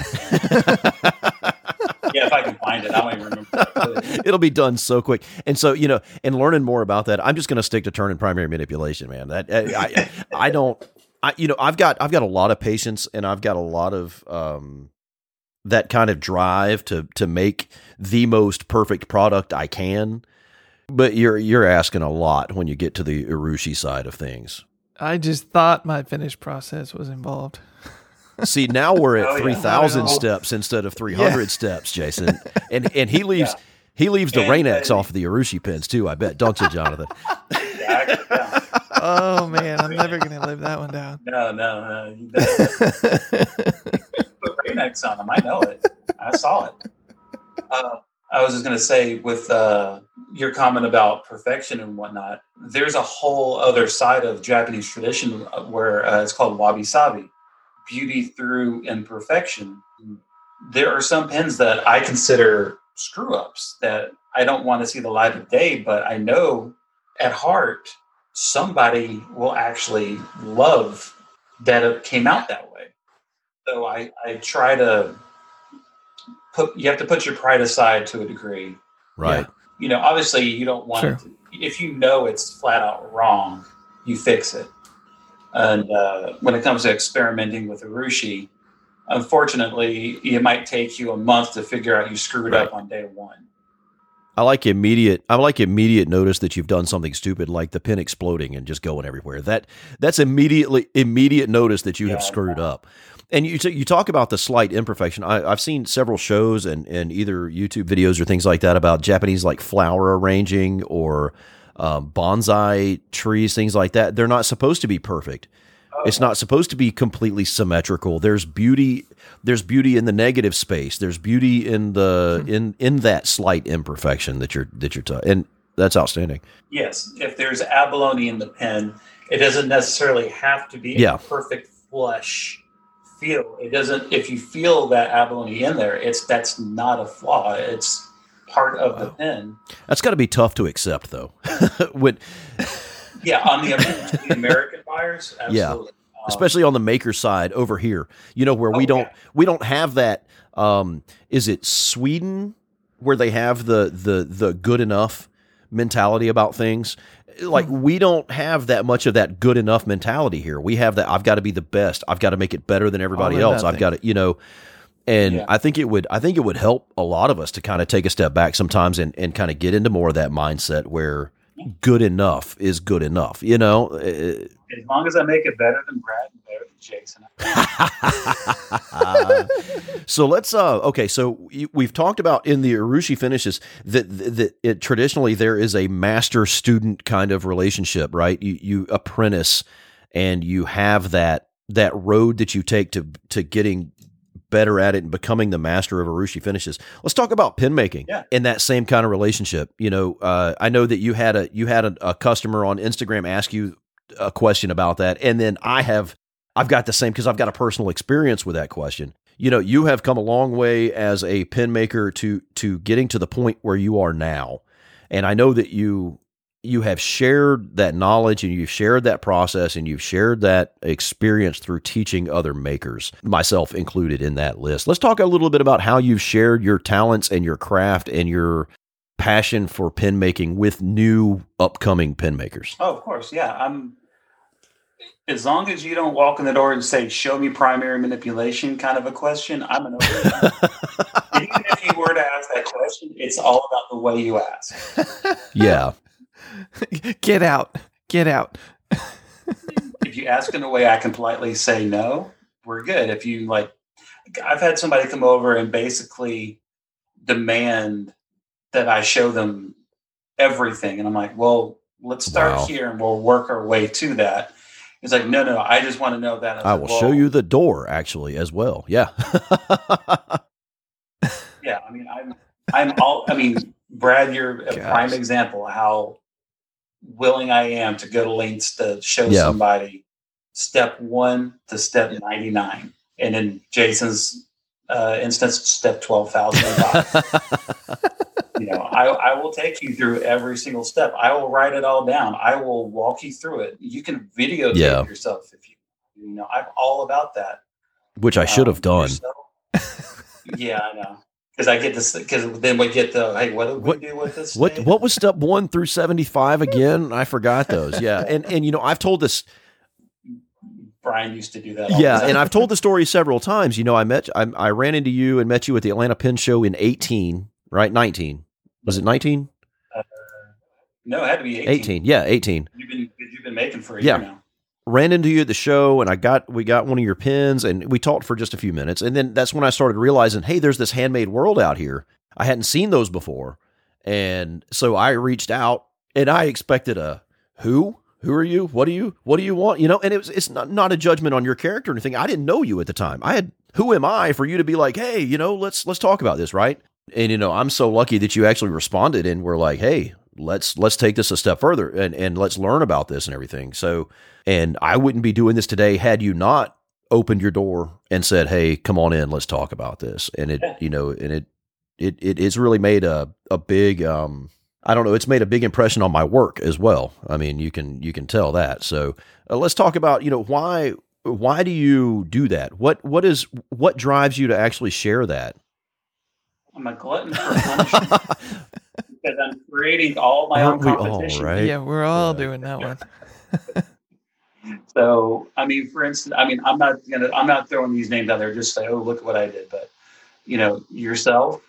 C: yeah if i can find it i don't even remember if I put it.
A: It'll be done so quick. And so, you know, and learning more about that, I'm just going to stick to turn and primary manipulation, man. That I, I, [laughs] I don't, I, you know, I've got, I've got a lot of patience and I've got a lot of, um, that kind of drive to, to make the most perfect product I can. But you're, you're asking a lot when you get to the Urushi side of things.
B: I just thought my finish process was involved. [laughs]
A: See, now we're at
C: Oh, yeah.
A: 3,000
B: Oh,
A: steps instead of 300 steps, Jason. And, [laughs] and he leaves,
C: Yeah.
A: he leaves the
C: And,
A: Rain-X
C: uh,
A: off of the Urushi pins too, I bet. Don't you, Jonathan?
C: Yeah, I- yeah.
B: Oh man, I'm never gonna live that one down.
C: no no no [laughs] put Rain-X on them. I know it. I saw it. Uh, I was just going to say, with uh, your comment about perfection and whatnot, there's a whole other side of Japanese tradition where uh, it's called wabi sabi, beauty through imperfection. There are some pens that I consider screw ups that I don't want to see the light of day, but I know at heart somebody will actually love that it came out that way. So I, I try to put you have to put your pride aside to a degree.
A: Right.
C: You know, obviously you don't want
B: Sure.
C: to, if you know it's flat out wrong, you fix it. And uh, when it comes to experimenting with Urushi, unfortunately, it might take you a month to figure out you screwed
A: Right.
C: up on day one.
A: I like immediate. I like immediate notice that you've done something stupid, like the pin exploding and just going everywhere. That that's immediately immediate notice that you have
C: Yeah,
A: screwed up. And you you talk about the slight imperfection. I, I've seen several shows and and either YouTube videos or things like that about Japanese like flower arranging or um, bonsai trees, things like that. They're not supposed to be perfect. It's not supposed to be completely symmetrical. There's beauty. There's beauty in the negative space. There's beauty in the in in that slight imperfection that you're that you're t- and that's outstanding.
C: Yes, if there's abalone in the pen, it doesn't necessarily have to be
A: Yeah.
C: a perfect flush feel. It doesn't. If you feel that abalone in there, it's that's not a flaw. It's part of the pen.
A: That's got to be tough to accept though. [laughs] when
C: Yeah, on the, the American buyers, [laughs]
A: Yeah.
C: absolutely. Um,
A: especially on the maker side over here, you know where we
C: Oh,
A: don't
C: yeah.
A: we don't have that um is it Sweden where they have the the the good enough mentality about things? Like
C: Hmm.
A: we don't have that much of that good enough mentality here. We have that I've got to be the best. I've got to make it better than everybody else. I've got to, you know, and
C: Yeah.
A: I think it would I think it would help a lot of us to kind of take a step back sometimes and and kind of get into more of that mindset where good enough is good enough, you know? Uh,
C: as long as I make it better than Brad and better than Jason, [laughs] [laughs]
A: so let's uh okay so we've talked about in the urushi finishes that that it traditionally there is a master student kind of relationship right you you apprentice and you have that that road that you take to to getting better at it and becoming the master of Urushi finishes let's talk about pin making
C: Yeah.
A: in that same kind of relationship you know uh i know that you had a you had a, a customer on instagram ask you a question about that and then i have I've got the same because I've got a personal experience with that question. You know, you have come a long way as a pen maker to to getting to the point where you are now. And I know that you you have shared that knowledge and you've shared that process and you've shared that experience through teaching other makers, myself included in that list. Let's talk a little bit about how you've shared your talents and your craft and your passion for pen making with new upcoming pen makers.
C: Oh, of course, yeah. I'm as long as you don't walk in the door and say, "Show me primary manipulation," kind of a question. I'm an open. [laughs] Even if you were to ask that question, it's all about the way you ask.
A: Yeah. [laughs]
B: Get out. Get out.
C: if you ask in a way I can politely say no, we're good. If you like, I've had somebody come over and basically demand that I show them everything, and I'm like, well, let's start
A: Wow.
C: here and we'll work our way to that. He's like, no, no, I just want to know that.
A: I
C: was
A: will
C: like,
A: show you the door actually as well. Yeah. [laughs]
C: Yeah, I mean, I'm, I'm all. I mean, Brad, you're a
B: Gosh.
C: prime example of how willing I am to go to lengths to show
A: Yeah.
C: somebody step one to step ninety nine, and in Jason's uh, instance, step twelve thousand. [laughs] you know, I, I will take you through every single step. I will write it all down. I will walk you through it. You can videotape
A: Yeah.
C: yourself if you. You know, I'm all about that.
A: Which I should have
C: Um,
A: done.
C: yourself- [laughs] yeah, I know. Because I get this. Because then we get the hey, what
A: What-
C: we do with this?
A: What
C: thing?
A: what was step one through seventy five again? I forgot those. Yeah, and and you know I've told this.
C: Brian used to do that.
A: Yeah, and I've told the story several times. You know, I met I, I ran into you and met you at the Atlanta Pen Show in eighteen, right? Nineteen was it nineteen?
C: Uh, no, it had to be 18.
A: Eighteen, yeah, eighteen.
C: You've been you've been making for a
A: Yeah.
C: year now.
A: Ran into you at the show and I got we got one of your pins and we talked for just a few minutes. And then that's when I started realizing hey there's this handmade world out here. I hadn't seen those before. And so I reached out and I expected a who? Who are you? What do you what do you want? You know and it was it's not not a judgment on your character or anything. I didn't know you at the time. I had who am I for you to be like hey you know let's let's talk about this right? And you know I'm so lucky that you actually responded and were like hey let's let's take this a step further and and let's learn about this and everything so and I wouldn't be doing this today had you not opened your door and said, "Hey, come on in, let's talk about this." And it, you know, and it, it, it, it's really made a a big, um, I don't know, it's made a big impression on my work as well. I mean, you can you can tell that. So uh, let's talk about, you know, why why do you do that? What what is what drives you to actually share that?
C: I'm a glutton for punishment [laughs] because I'm creating all my
A: Aren't
C: own
A: we all,
C: competition.
A: right?
B: Yeah, we're all
A: Yeah.
B: doing that one. [laughs]
C: So, I mean, for instance, I mean, I'm not gonna, I'm not throwing these names out there just to say, oh, look what I did, but you know, yourself,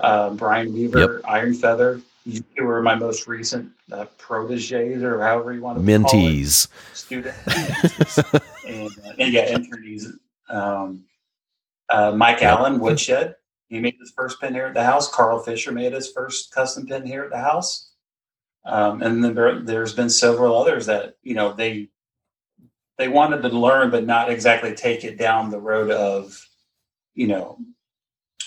C: uh, Brian Weaver, Iron Feather, you were my most recent uh, proteges or however you want to
A: Mentees.
C: student, [laughs] and, uh, and yeah, internees. Um, uh, Mike
A: Yep.
C: Allen, Woodshed, he made his first pin here at the house. Carl Fisher made his first custom pin here at the house. Um, and then there, there's been several others that you know they they wanted to learn, but not exactly take it down the road of you know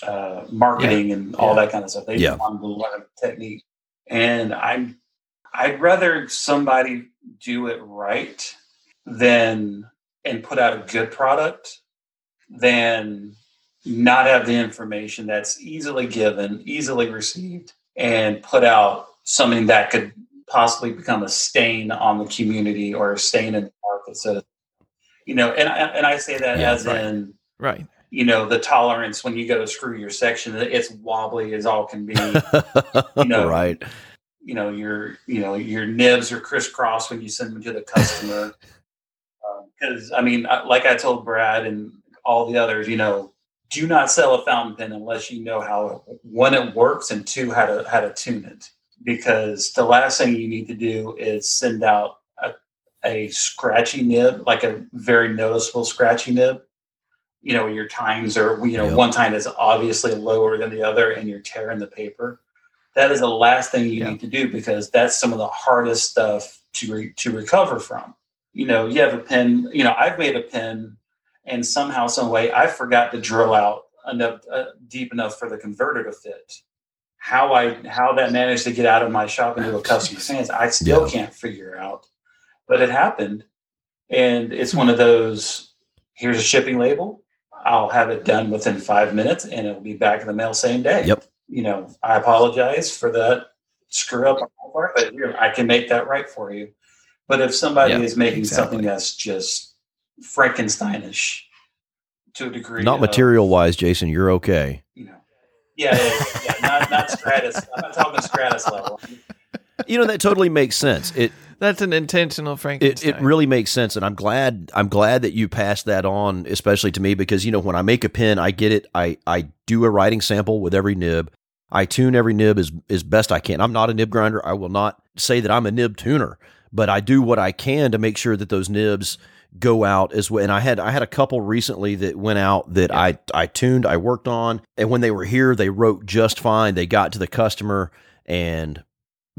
C: uh, marketing and all
A: Yeah.
C: that kind of stuff. They
A: Yeah.
C: just wanted to learn technique, and I'm I'd rather somebody do it right than and put out a good product than not have the information that's easily given, easily received, and put out something that could possibly become a stain on the community or a stain in the market. So, you know, and I, and I say that
A: Yeah,
C: as
B: right.
C: in,
B: Right.
C: you know, the tolerance when you go to screw your section, it's wobbly as all can be. You [laughs] know,
A: right.
C: you know your you know your nibs are crisscross when you send them to the customer [laughs] um, because i mean I- like i told brad and all the others you know do not sell a fountain pen unless you know how one it works and two how to how to tune it because the last thing you need to do is send out a, a scratchy nib like a very noticeable scratchy nib you know your times are you know
A: Yep.
C: one time is obviously lower than the other and you're tearing the paper that is the last thing you
B: Yeah.
C: need to do because that's some of the hardest stuff to re- to recover from. You know, you have a pen. You know, I've made a pen, and somehow, some way, I forgot to drill out enough uh, deep enough for the converter to fit. How I how that managed to get out of my shop into a customer's [laughs] hands, I still
A: Yeah.
C: can't figure out. But it happened, and it's one of those. Here's a shipping label. I'll have it done within five minutes, and it'll be back in the mail same day
A: Yep.
C: you know, I apologize for that screw up part, but I can make that right for you. But if somebody
B: Yeah,
C: is making
B: exactly.
C: something that's just Frankensteinish to a degree,
A: Not material wise, Jason, you're okay.
C: you know, yeah, yeah, yeah, yeah, not, not not Stratus. I'm not talking Stratus level.
A: You know that totally makes sense. It
B: That's an intentional
A: it,
B: Frankenstein.
A: it really makes sense and i'm glad i'm glad that you passed that on especially to me because you know when i make a pen, i get it i i do a writing sample with every nib i tune every nib as as best i can i'm not a nib grinder i will not say that i'm a nib tuner but i do what i can to make sure that those nibs go out as well and i had i had a couple recently that went out that i i tuned i worked on and when they were here they wrote just fine they got to the customer and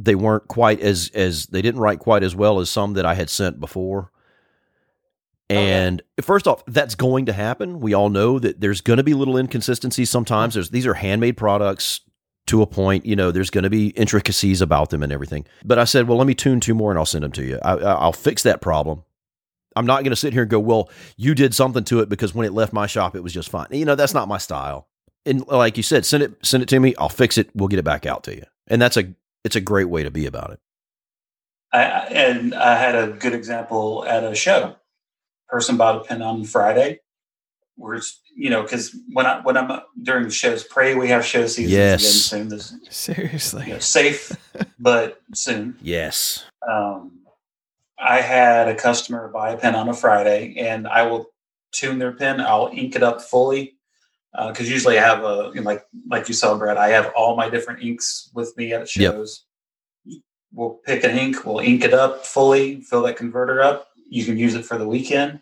A: they weren't quite as as they didn't write quite as well as some that I had sent before. Oh, and first off, that's going to happen. We all know that there's going to be little inconsistencies sometimes. There's these are handmade products to a point. You know, there's going to be intricacies about them and everything. But I said, well, let me tune two more and I'll send them to you. I- I'll fix that problem. I'm not going to sit here and go, well, you did something to it because when it left my shop, it was just fine. You know, that's not my style. And like you said, send it send it to me. I'll fix it. We'll get it back out to you. And that's a it's a great way to be about it.
C: I, I- and I had a good example at a show. Person bought a pin on Friday. Where it's you know because when I when I'm during the shows, pray we have show seasons
A: Yes.
C: again soon. This
B: Seriously.
C: you know, safe, [laughs] but soon.
A: Yes.
C: Um, I had a customer buy a pen on a Friday, and I will tune their pen. I'll ink it up fully because usually I have a you know, like like you saw, Brad. I have all my different inks with me at
A: Yep.
C: shows. We'll pick an ink, we'll ink it up fully, fill that converter up. You can use it for the weekend.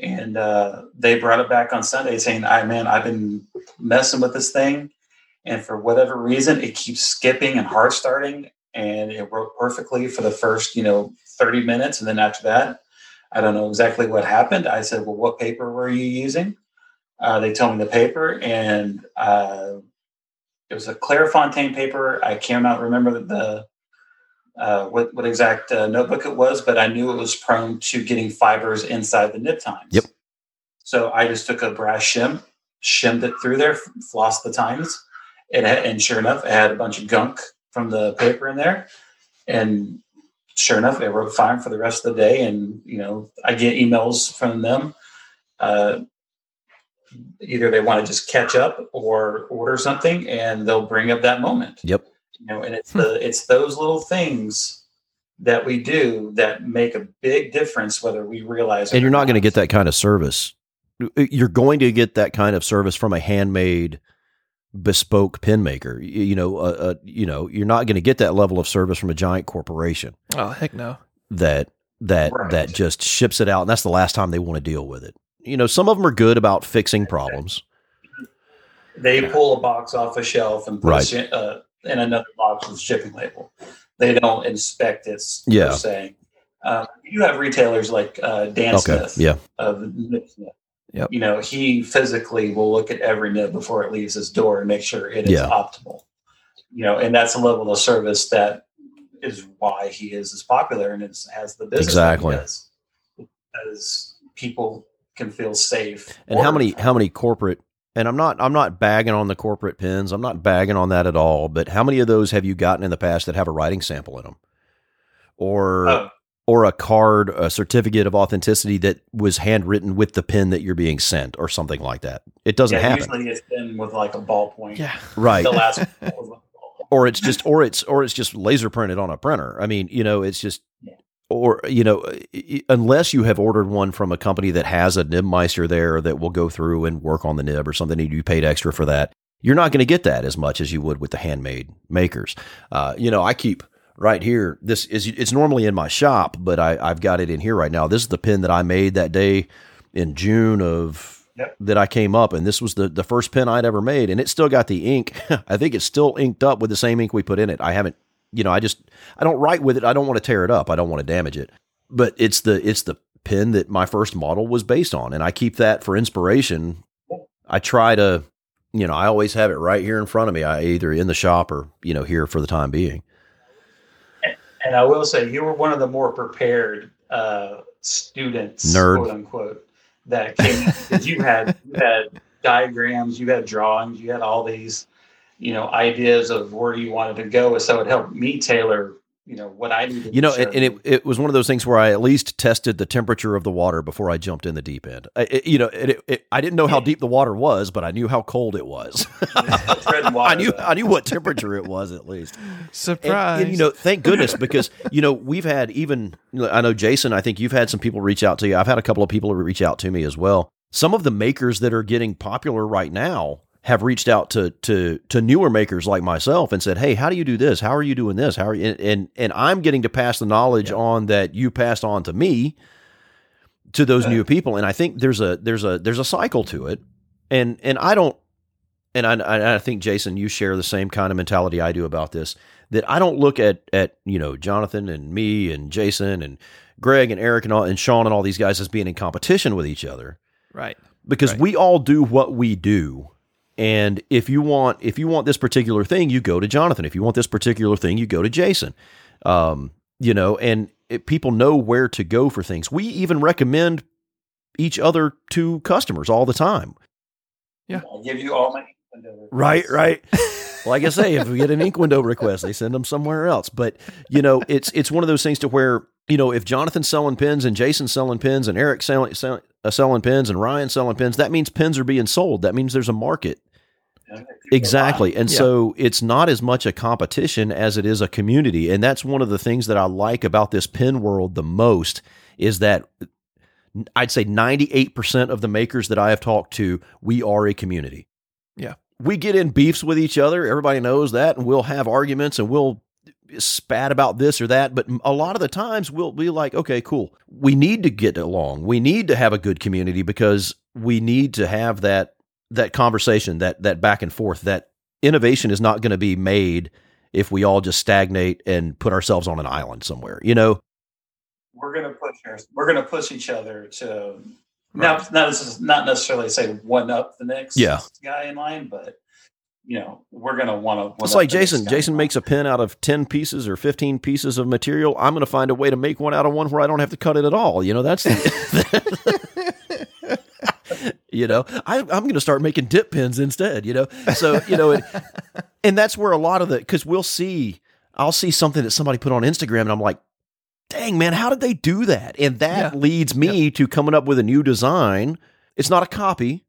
C: And uh, they brought it back on Sunday saying, "I man, I've been messing with this thing, and for whatever reason, it keeps skipping and hard starting, and it worked perfectly for the first, you know, 30 minutes. And then after that, I don't know exactly what happened. I said, Well, what paper were you using? Uh, they told me the paper, and uh, it was a Clairefontaine paper. I cannot remember the uh, what, what exact uh, notebook it was, but I knew it was prone to getting fibers inside the nib tines.
A: Yep.
C: So I just took a brass shim, shimmed it through there, flossed the tines, it had, and sure enough, it had a bunch of gunk from the paper in there. And sure enough, they wrote fine for the rest of the day. And, you know, I get emails from them. Uh, either they want to just catch up or order something and they'll bring up that moment.
A: Yep.
C: You know, and it's the it's those little things that we do that make a big difference whether we realize
A: And you're not going to get that kind of service. You're going to get that kind of service from a handmade, bespoke pen maker. You, you know, uh, uh, you know, you're not going to get that level of service from a giant corporation
B: Oh heck no.
A: that that
C: Right.
A: that just ships it out, and that's the last time they want to deal with it. You know, some of them are good about fixing problems.
C: they pull a box off a shelf and put
A: Right.
C: a shi- uh, in another box with a shipping label. They don't inspect it
A: Yeah.
C: per se. Um, you have retailers like uh, Dan
A: Okay,
C: Smith
A: yeah,
C: of Nibsmith.
B: Yep.
C: You know, he physically will look at every nib before it leaves his door and make sure it is
A: Yeah.
C: optimal. You know, and that's a level of service that is why he is as popular and is, has the business
A: Exactly.
C: does. Because people can feel safe.
A: and how many how many corporate and I'm not I'm not bagging on the corporate pens. I'm not bagging on that at all. But how many of those have you gotten in the past that have a writing sample in them, or
C: Oh,
A: or a card, a certificate of authenticity that was handwritten with the pen that you're being sent, or something like that? It doesn't
C: yeah,
A: happen,
C: usually it's been with like a ballpoint.
B: Yeah.
A: right?
C: The last [laughs] one was with a ballpoint.
A: or it's just or it's or it's just laser printed on a printer. I mean, you know, it's just
C: Yeah.
A: or you know, unless you have ordered one from a company that has a nibmeister there that will go through and work on the nib or something, and you paid extra for that, you're not going to get that as much as you would with the handmade makers. Uh, you know, I keep right here. This is it's normally in my shop, but I, I've got it in here right now. This is the pen that I made that day in June of
C: Yep.
A: that I came up, and this was the the first pen I'd ever made, and it still got the ink. [laughs] I think it's still inked up with the same ink we put in it. I haven't, you know, I just I don't write with it. I don't want to tear it up. I don't want to damage it. But it's the it's the pen that my first model was based on, and I keep that for inspiration. I try to, you know, I always have it right here in front of me. I either in the shop or you know here for the time being.
C: And I will say, you were one of the more prepared uh, students,
A: Nerd.
C: quote unquote, that came you had you had diagrams, you had drawings, you had all these, you know, ideas of where you wanted to go. So it helped me tailor you know what I needed.
A: You know,
C: to
A: and, and it, it was one of those things where I at least tested the temperature of the water before I jumped in the deep end. I, it, you know, it, it, I didn't know how deep the water was, but I knew how cold it was. [laughs] [laughs]
C: water,
A: I knew
C: though.
A: I knew what temperature it was at least. And,
B: Surprise.
A: and, you know, thank [laughs] goodness because you know we've had even you know, I know Jason. I think you've had some people reach out to you. I've had a couple of people reach out to me as well. Some of the makers that are getting popular right now have reached out to to to newer makers like myself and said, "Hey, how do you do this? How are you doing this? How are you?" And and, and I'm getting to pass the knowledge on that you passed on to me to those new people. And I think there's a there's a there's a cycle to it. And and I don't and I, I I think Jason, you share the same kind of mentality I do about this. That I don't look at at you know Jonathan and me and Jason and Greg and Eric and all and Sean and all these guys as being in competition with each other
B: right.
A: because
B: Right.
A: we all do what we do. And if you want if you want this particular thing, you go to Jonathan. If you want this particular thing, you go to Jason. Um, you know, and it, people know where to go for things. We even recommend each other to customers all the time.
C: Yeah, I'll give you all my window
A: Right, right. [laughs] like I say, if we get an ink window request, they send them somewhere else. But you know, it's it's one of those things to where you know if Jonathan's selling pins and Jason's selling pins and Eric's selling selling, uh, selling pins and Ryan's selling pins, that means pins are being sold. That means there's a market.
C: You
A: Exactly. And
B: Yeah.
A: so it's not as much a competition as it is a community. And that's one of the things that I like about this pin world the most is that I'd say 98% of the makers that I have talked to, we are a community.
B: Yeah.
A: We get in beefs with each other. Everybody knows that. And we'll have arguments and we'll spat about this or that. But a lot of the times we'll be like, okay, cool. We need to get along. We need to have a good community because we need to have that that conversation, that that back and forth, that innovation is not going to be made if we all just stagnate and put ourselves on an island somewhere. You know,
C: we're gonna push our, we're gonna push each other to now. Now this is not necessarily say one up the next
A: Yeah.
C: guy in line, but you know we're gonna want to.
A: it's like Jason. Jason makes a pin out of ten pieces or fifteen pieces of material. I'm going to find a way to make one out of one where I don't have to cut it at all. You know, that's. [laughs] you know, I, I'm going to start making dip pins instead. You know, so you know, it, and that's where a lot of the because we'll see. I'll see something that somebody put on Instagram, and I'm like, "Dang man, how did they do that?" And that
B: Yeah.
A: leads me to coming up with a new design. It's not a copy.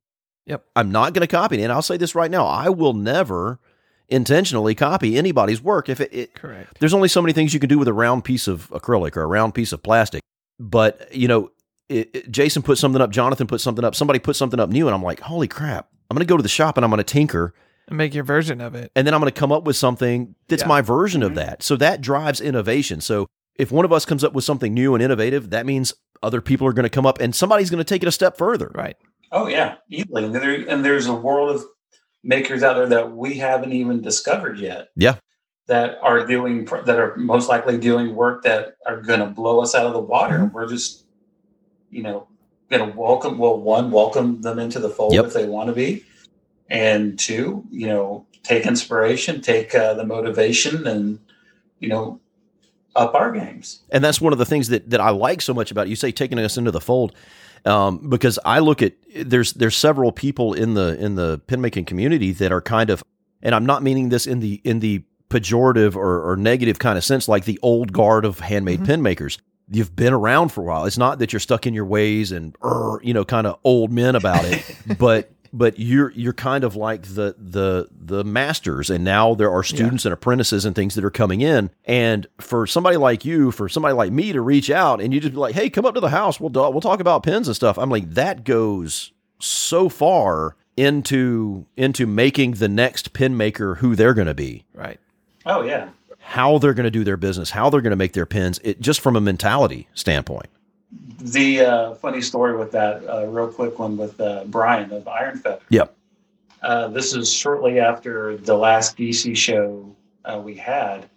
B: Yep.
A: I'm not going to copy it. And I'll say this right now: I will never intentionally copy anybody's work if it, it
B: Correct.
A: there's only so many things you can do with a round piece of acrylic or a round piece of plastic. But you know, it, it- Jason put something up, Jonathan put something up, somebody put something up new, and I'm like, holy crap! I'm going to go to the shop and I'm going to tinker,
B: And make your version of it.
A: and then I'm going to come up with something that's
B: Yeah.
A: my version
C: Mhm.
A: of that. So that drives innovation. So if one of us comes up with something new and innovative, that means other people are going to come up, and somebody's going to take it a step further.
B: Right.
C: Oh yeah, easily. And, there, and there's a world of makers out there that we haven't even discovered yet.
A: Yeah.
C: That are doing that are most likely doing work that are going to blow us out of the water.
A: Mm-hmm.
C: We're just, you know, going to welcome. Well, one, welcome them into the fold
A: Yep.
C: if they want to be, and two, you know, take inspiration, take uh, the motivation, and you know, up our games.
A: and that's one of the things that that I like so much about it. you say taking us into the fold um, because I look at there's there's several people in the in the pin making community that are kind of and I'm not meaning this in the in the pejorative or, or negative kind of sense like the old guard of handmade
B: Mhm.
A: pin makers you've been around for a while it's not that you're stuck in your ways and er, you know kind of old men about it [laughs] but but you're you're kind of like the the the masters. And now there are students and apprentices and things that are coming in. And for somebody like you for somebody like me to reach out and you just be like hey come up to the house. We'll do- we'll talk about pins and stuff. I'm like that goes so far into into making the next pin maker who they're going to be.
B: Right.
C: Oh yeah.
A: how they're going to do their business how they're going to make their pins it just from a mentality standpoint
C: The uh, funny story with that, uh, real quick one with uh, Brian of Iron Feather.
A: Yep.
C: Uh, this is shortly after the last DC show uh, we had.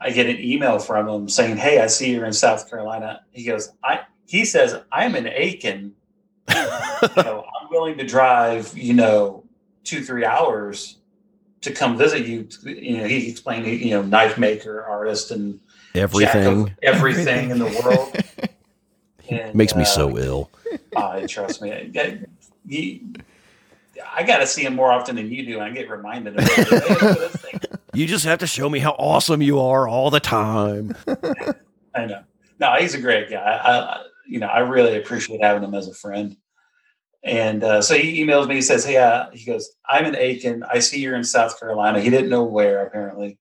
C: I get an email from him saying, "Hey, I see you're in South Carolina." He goes, "I." He says, "I'm in Aiken. You know, [laughs] I'm willing to drive. You know, two three hours to come visit you." You know, he explained, you know, knife maker, artist, and
A: everything
C: everything in the world. [laughs] And,
A: makes me
C: uh,
A: so ill [laughs]
C: uh, trust me. I, you, I got to see him more often than you do, and I get reminded of it. Hey, look at this thing. [laughs]
A: You just have to show me how awesome you are all the time. [laughs]
C: I know. No, he's a great guy. I, I, you know, I really appreciate having him as a friend. And uh, so he emails me. He says, "Hey, uh, he goes, I'm in Aiken. I see you're in South Carolina. He didn't know where apparently,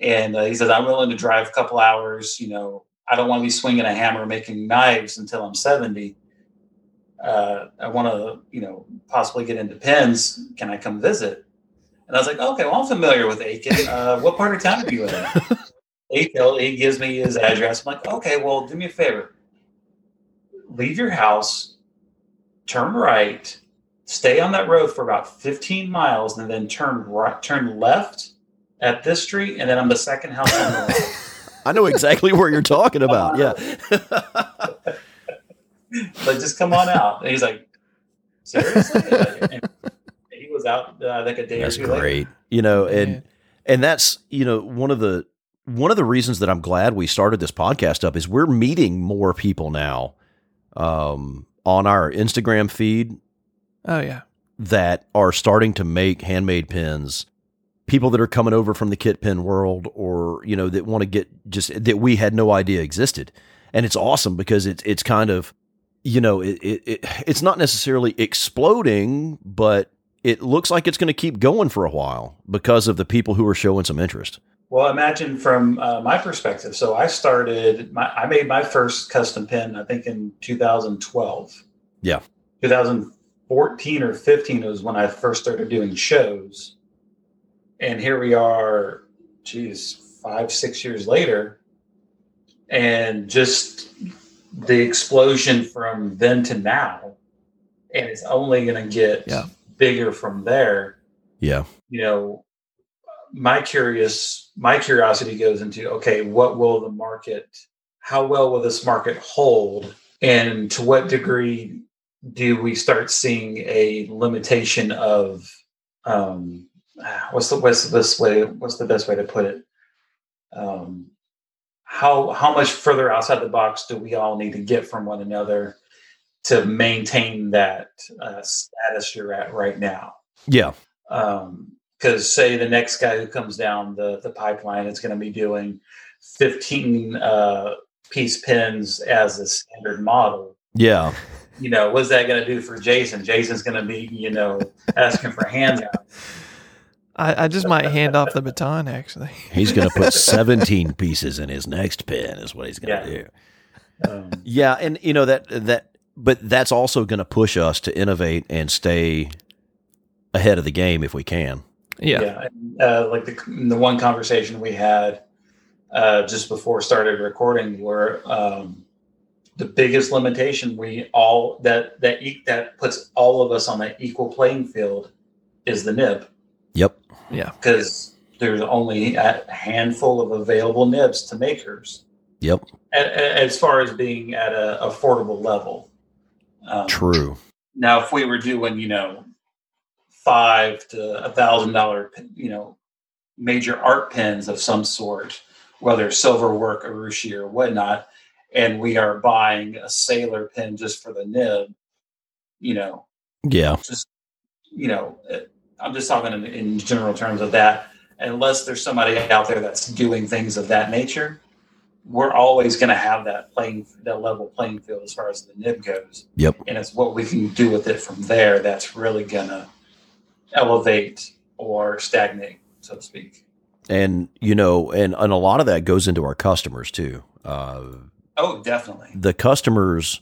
C: and uh, he says I'm willing to drive a couple hours. You know, I don't want to be swinging a hammer making knives until I'm 70. Uh, I want to, you know, possibly get into pens. Can I come visit?" And I was like, "Okay, well, I'm familiar with Aiken. Uh, what part of town are you in?" [laughs] he, tell, he gives me his address. I'm like, "Okay, well, do me a favor. Leave your house." turn right, stay on that road for about 15 miles, and then turn right, turn left at this street, and then I'm the second house on the right. [laughs]
A: I know exactly where you're talking about. Yeah. [laughs]
C: but just come on out. And he's like, seriously? And he was out, uh, I think, a day
A: that's
C: or two
A: great.
C: later.
A: You know, and
B: Yeah.
A: and that's you know one of the one of the reasons that I'm glad we started this podcast up is we're meeting more people now um, on our Instagram feed
B: Oh yeah.
A: that are starting to make handmade pins. People that are coming over from the kit pin world, or you know, that want to get just that we had no idea existed, and it's awesome because it's it's kind of, you know, it, it, it it's not necessarily exploding, but it looks like it's going to keep going for a while because of the people who are showing some interest.
C: Well, imagine from uh, my perspective. So I started, my, I made my first custom pin, I think in 2012.
A: Yeah.
C: 2014 or 15 was when I first started doing shows. And here we are, geez, five, six years later. And just the explosion from then to now. And it's only going to get
B: Yeah.
C: bigger from there
A: Yeah,
C: you know my curious my curiosity goes into okay what will the market how well will this market hold and to what degree do we start seeing a limitation of um what's the what's best way what's the best way to put it? Um how how much further outside the box do we all need to get from one another to maintain that uh, status you're at right now?
A: Yeah,
C: because say the next guy who comes down the the pipeline is going to be doing 15 uh, piece pins as a standard model.
A: Yeah.
C: you know what's that going to do for jason? Jason's going to be you know asking for handouts
B: I, I just might hand off the baton actually. [laughs]
A: He's going to put [laughs] 17 pieces in his next pin, is what he's going to
C: Yeah.
A: do.
C: um,
A: Yeah, and you know that that but that's also going to push us to innovate and stay ahead of the game if we can.
B: Yeah.
C: yeah, and, uh, like the the one conversation we had uh, just before started recording where um, the biggest limitation we all that that e- that puts all of us on that equal playing field is the nib
A: Yep.
B: Yeah.
C: because there's only a handful of available nibs to makers
A: Yep.
C: a- a- as far as being at a affordable level. Um,
A: True.
C: Now, if we were doing, you know, five to a thousand dollar, you know, major art pens of some sort, whether silver work, urushi, or whatnot, and we are buying a Sailor pen just for the nib, you know,
A: Yeah.
C: just you know, I'm just talking in, in general terms of that. Unless there's somebody out there that's doing things of that nature, we're always going to have that playing that level playing field as far as the nib goes.
A: Yep.
C: And it's what we can do with it from there that's really going to elevate or stagnate, so to speak.
A: And you know, and and a lot of that goes into our customers too. Uh,
C: Oh, definitely.
A: the customers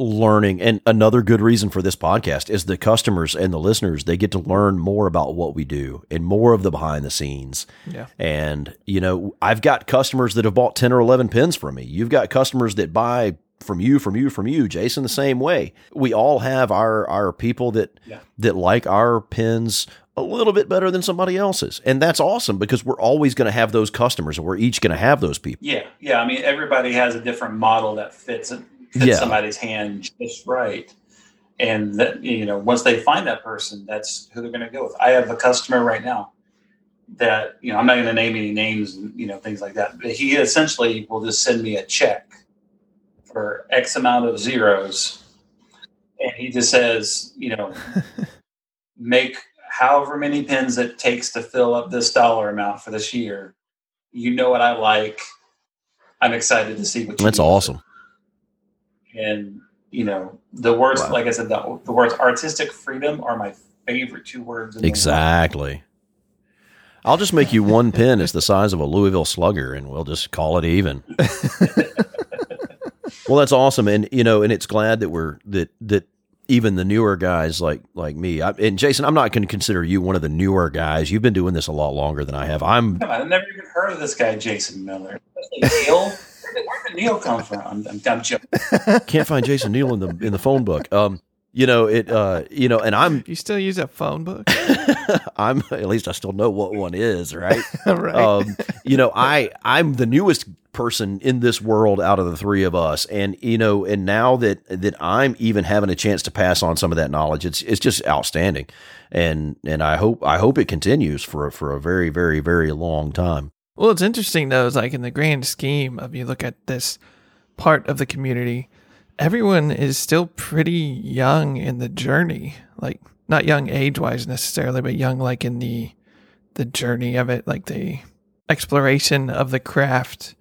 A: learning and another good reason for this podcast is the customers and the listeners they get to learn more about what we do and more of the behind the scenes
B: Yeah.
A: And, you know, I've got customers that have bought 10 or 11 pins from me. You've got customers that buy from you, from you, from you, Jason, the same way. We all have our, our people that,
C: Yeah.
A: that like our pins a little bit better than somebody else's. And that's awesome because we're always going to have those customers and we're each going to have those people.
C: Yeah, yeah. I mean, everybody has a different model that fits fits
A: Yeah.
C: somebody's hand just right, and that you know, once they find that person, that's who they're going to go with. I have a customer right now that you know, I'm not going to name any names, and you know, things like that. But he essentially will just send me a check for X amount of zeros, and he just says, you know, [laughs] make however many pins it takes to fill up this dollar amount for this year. You know what I like. I'm excited to see what you
A: That's awesome.
C: And you know, the words,
A: Wow.
C: like I said, the, the words artistic freedom are my favorite two words. In the.
A: Exactly. I'll just make you one pin. It's the size of a Louisville Slugger, and we'll just call it even. [laughs] well, that's awesome, and you know, and it's glad that we're that that even the newer guys like like me I, and Jason. I'm not going to consider you one of the newer guys. You've been doing this a lot longer than I have. I'm
C: Come on, I've never even heard of this guy, Jason Miller. Did, where did Neal come from? I'm, I'm, I'm joking. [laughs]
A: can't find Jason Neal in the in the phone book. Um, you know it. Uh, you know, and I'm
B: You still use that phone book, [laughs]
A: I'm at least I still know what one is, right? [laughs]
B: right?
A: um, you know, I I'm the newest person in this world out of the three of us, and you know, and now that that I'm even having a chance to pass on some of that knowledge, it's it's just outstanding, and and I hope I hope it continues for for a very very very long time.
B: Well, it's interesting though, is like in the grand scheme of you look at this part of the community, everyone is still pretty young in the journey. Like not young age wise necessarily, but young like in the the journey of it, like the exploration of the craft.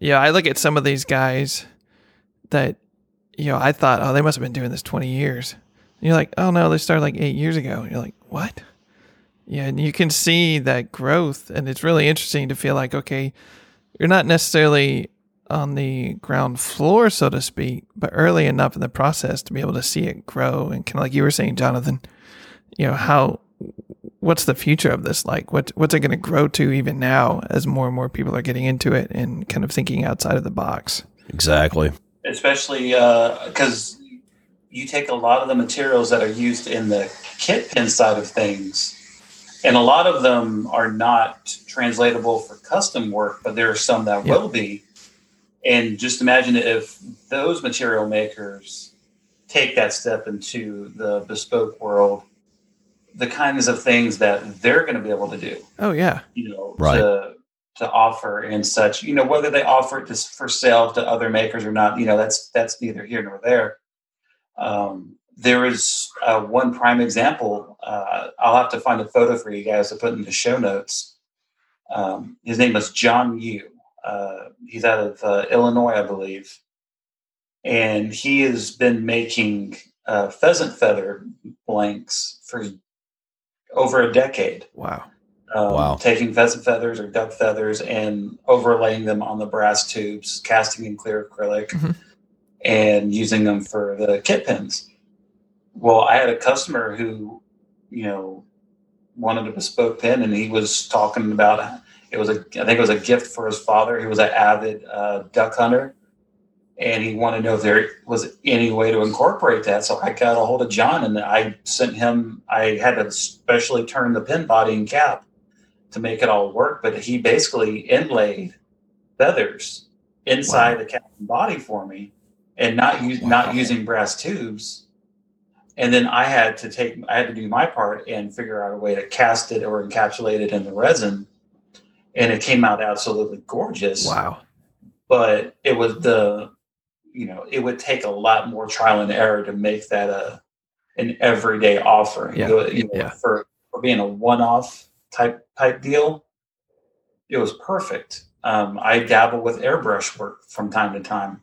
B: Yeah, I look at some of these guys that you know, I thought, oh, they must have been doing this twenty years. And you're like, oh no, they started like eight years ago. And you're like, what? Yeah, and you can see that growth, and it's really interesting to feel like, okay, you're not necessarily on the ground floor, so to speak, but early enough in the process to be able to see it grow. And kind of like you were saying, Jonathan, you know, how, what's the future of this like? What, what's it going to grow to even now as more and more people are getting into it and kind of thinking outside of the box?
A: Exactly.
C: especially uh, because you take a lot of the materials that are used in the kit pin side of things, and a lot of them are not translatable for custom work, but there are some that
B: Yeah.
C: will be. And just imagine if those material makers take that step into the bespoke world, the kinds of things that they're going to be able to do
B: Oh, yeah.
C: you know,
A: Right.
C: to to offer and such. You know, whether they offer it to, for sale to other makers or not, you know, that's that's neither here nor there. Um, there is uh, one prime example. Uh, I'll have to find a photo for you guys to put in the show notes. Um, his name is John Yu. Uh, he's out of uh, Illinois, I believe, and he has been making uh, pheasant feather blanks for over a decade
B: Wow.
C: um,
A: Wow.
C: taking pheasant feathers or duck feathers and overlaying them on the brass tubes, casting in clear acrylic,
B: Mhm.
C: and using them for the kit pins. Well, I had a customer who, you know, wanted a bespoke pen, and he was talking about it was a I think it was a gift for his father. He was an avid uh, duck hunter, and he wanted to know if there was any way to incorporate that. So I got a hold of John, and I sent him. I had to specially turn the pen body and cap to make it all work. But he basically inlaid feathers inside
B: Wow.
C: the cap and body for me, and not use, not using brass tubes. And then I had to take I had to do my part and figure out a way to cast it or encapsulate it in the resin, and it came out absolutely gorgeous.
B: Wow.
C: but it was the you know it would take a lot more trial and error to make that a an everyday offering.
B: Yeah,
C: You know, you know,
B: yeah.
C: for for being a one-off type type deal it was perfect. Um, i dabble with airbrush work from time to time.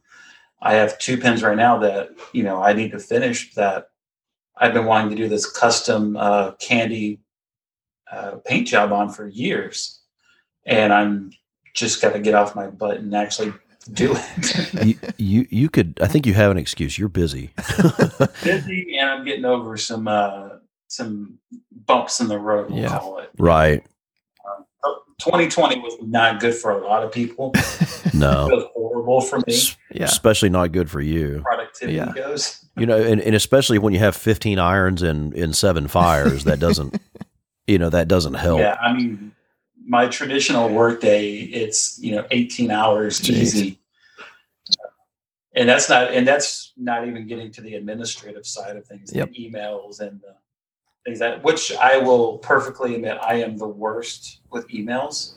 C: I have two pins right now that you know i need to finish that i've been wanting to do this custom uh, candy uh, paint job on for years and i'm just got to get off my butt and actually do it. [laughs]
A: you, you you could. I think you have an excuse. You're busy. [laughs]
C: Busy, and I'm getting over some uh, some bumps in the road. We'll
B: Yeah.
C: call it.
A: right.
C: 2020 was not good for a lot of people. [laughs]
A: No.
C: Was horrible for me.
B: Yeah.
A: Especially not good for you.
C: Productivity
B: Yeah.
C: goes.
A: You know, and, and especially when you have 15 irons and in seven fires, that doesn't, [laughs] you know, that doesn't help.
C: Yeah, I mean, my traditional workday, it's you know 18 hours
B: Jeez.
C: easy, and that's not and that's not even getting to the administrative side of things,
B: Yep.
C: the emails and the things that which I will perfectly admit I am the worst with emails.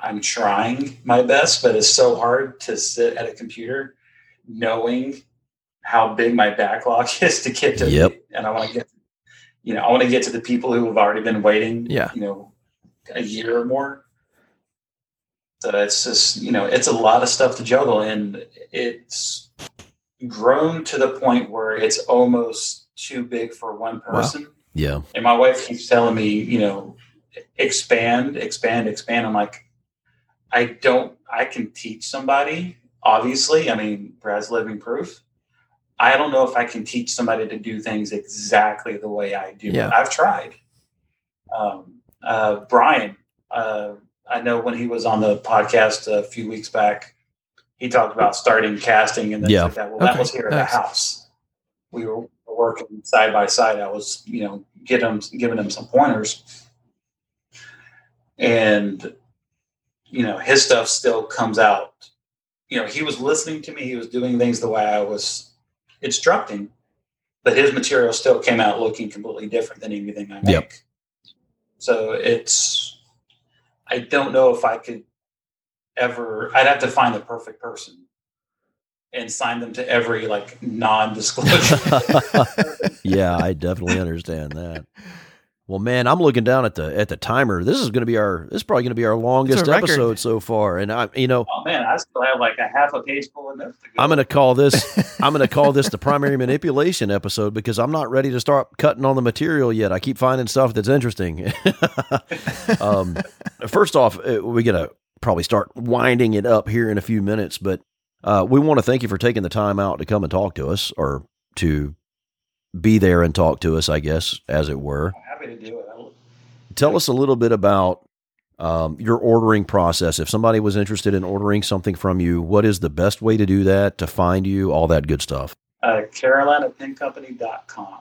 C: I'm trying my best, but it's so hard to sit at a computer knowing how big my backlog [laughs] is to get to
A: Yep.
C: and I want to get you know, I want to get to the people who have already been waiting,
B: Yeah.
C: you know, a year or more. So it's just, you know, it's a lot of stuff to juggle and it's grown to the point where it's almost too big for one person.
A: Yeah.
C: And my wife keeps telling me, you know, expand, expand, expand. I'm like, I don't, I can teach somebody, obviously. I mean, Brad's living proof. I don't know if I can teach somebody to do things exactly the way I do.
B: Yeah.
C: I've tried. Um, uh, Brian, uh, I know when he was on the podcast a few weeks back, he talked about starting casting and things
A: Yeah.
C: like that. Well, that was here at the house. We were working side by side. I was, you know, get him, giving him some pointers. And, you know, his stuff still comes out. You know, he was listening to me. He was doing things the way I was instructing, but his material still came out looking completely different than anything I make.
A: Yep.
C: So it's, I don't know if I could ever, I'd have to find the perfect person and sign them to every like non-disclosure. [laughs]
A: yeah, I definitely understand that. [laughs] Well, man, I'm looking down at the at the timer. This is going to be our this is probably going to be our longest episode so far, and I, you know,
C: oh man, I still have like a half a page full of notes to go.
A: I'm going to call this [laughs] I'm going to call this the primary manipulation episode because I'm not ready to start cutting on the material yet. I keep finding stuff that's interesting. [laughs] um, first off, uh, we're going to probably start winding it up here in a few minutes, but uh, we want to thank you for taking the time out to come and talk to us or to be there and talk to us, I guess, as it were.
C: To do it.
A: Tell us a little bit about um, your ordering process. If somebody was interested in ordering something from you, what is the best way to do that, to find you, all that good stuff?
C: uh, CarolinaPenCompany.com.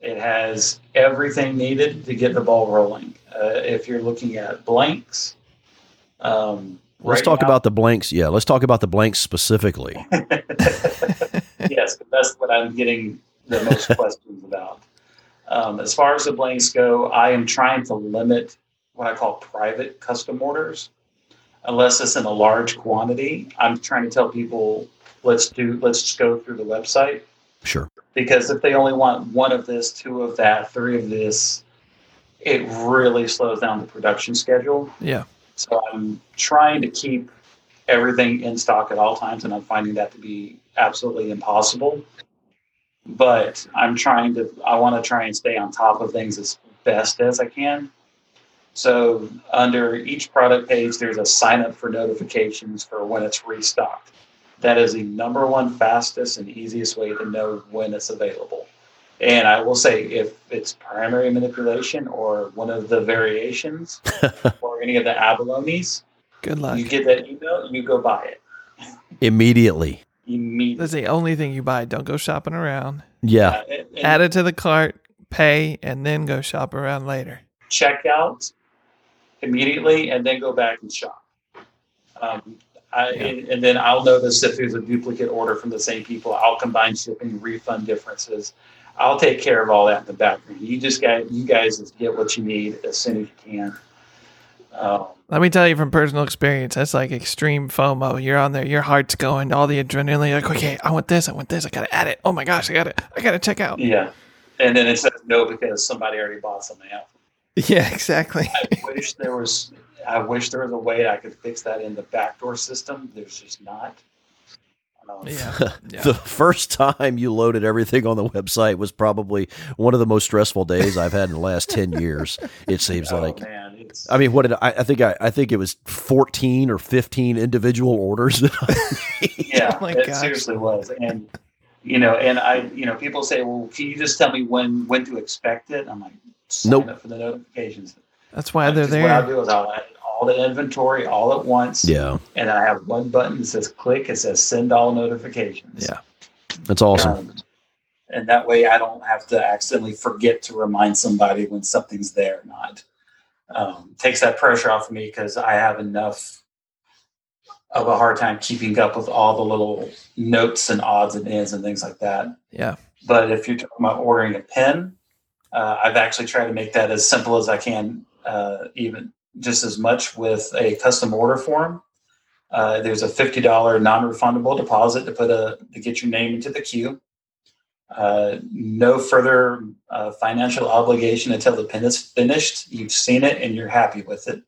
C: It has everything needed to get the ball rolling. Uh, if you're looking at blanks, um,
A: Let's
C: right
A: talk
C: now-
A: about the blanks. Yeah, let's talk about the blanks specifically. [laughs]
C: yes, that's what I'm getting the most [laughs] questions about. Um, as far as the blanks go, I am trying to limit what I call private custom orders, unless it's in a large quantity. I'm trying to tell people let's do let's just go through the website
A: Sure.
C: because if they only want one of this, two of that, three of this, it really slows down the production schedule.
B: Yeah.
C: So I'm trying to keep everything in stock at all times, and I'm finding that to be absolutely impossible. But I'm trying to, I want to try and stay on top of things as best as I can. So under each product page, there's a sign up for notifications for when it's restocked. That is the number one fastest and easiest way to know when it's available. And I will say, if it's primary manipulation or one of the variations [laughs] or any of the abalones,
B: Good luck.
C: you get that email, you go buy it
A: Immediately.
C: Immediately.
B: That's the only thing you buy. Don't go shopping around.
A: Yeah.
C: Uh, and- and
B: Add it to the cart, pay, and then go shop around later.
C: check out immediately and then go back and shop. Um, I,
B: Yeah.
C: and, and then I'll notice if there's a duplicate order from the same people. I'll combine shipping, refund differences. I'll take care of all that in the background. You just got you guys just get what you need as soon as you can. Um,
B: Let me tell you from personal experience, that's like extreme FOMO. You're on there, your heart's going, all the adrenaline. You're like, okay, I want this, I want this, I gotta add it. Oh my gosh, I gotta, I gotta check out.
C: yeah, and then it says no because somebody already bought something else. [laughs]
B: Yeah, exactly.
C: I wish there was. I wish there was a way I could fix that in the backdoor system. There's just not. Um,
B: Yeah, [laughs] yeah.
A: The first time you loaded everything on the website was probably one of the most stressful days I've had in the last 10 years. It seems
C: oh,
A: like.
C: man, it's,
A: I mean, what did I, I think? I, I think it was 14 or 15 individual orders. that I made.
C: yeah, [laughs]
B: Oh my
C: it
B: gosh.
C: seriously was. And you know, and I, you know, people say, "Well, can you just tell me when when to expect it?" I'm like, sign
A: Nope.
C: up for the notifications.
B: That's why they're
C: Because What I'll do is I'll add all the inventory all at once.
A: yeah,
C: And I have one button that says click. It says send all notifications.
B: Yeah.
A: that's awesome.
C: Um, and that way I don't have to accidentally forget to remind somebody when something's there or not. Um, takes that pressure off of me because I have enough of a hard time keeping up with all the little notes and odds and ends and things like that.
B: Yeah.
C: But if you're talking about ordering a pen, uh, I've actually tried to make that as simple as I can, uh, even just as much with a custom order form. Uh, there's a fifty dollar non refundable deposit to put a to get your name into the queue, Uh, no further uh, financial obligation until the pin is finished. You've seen it and you're happy with it.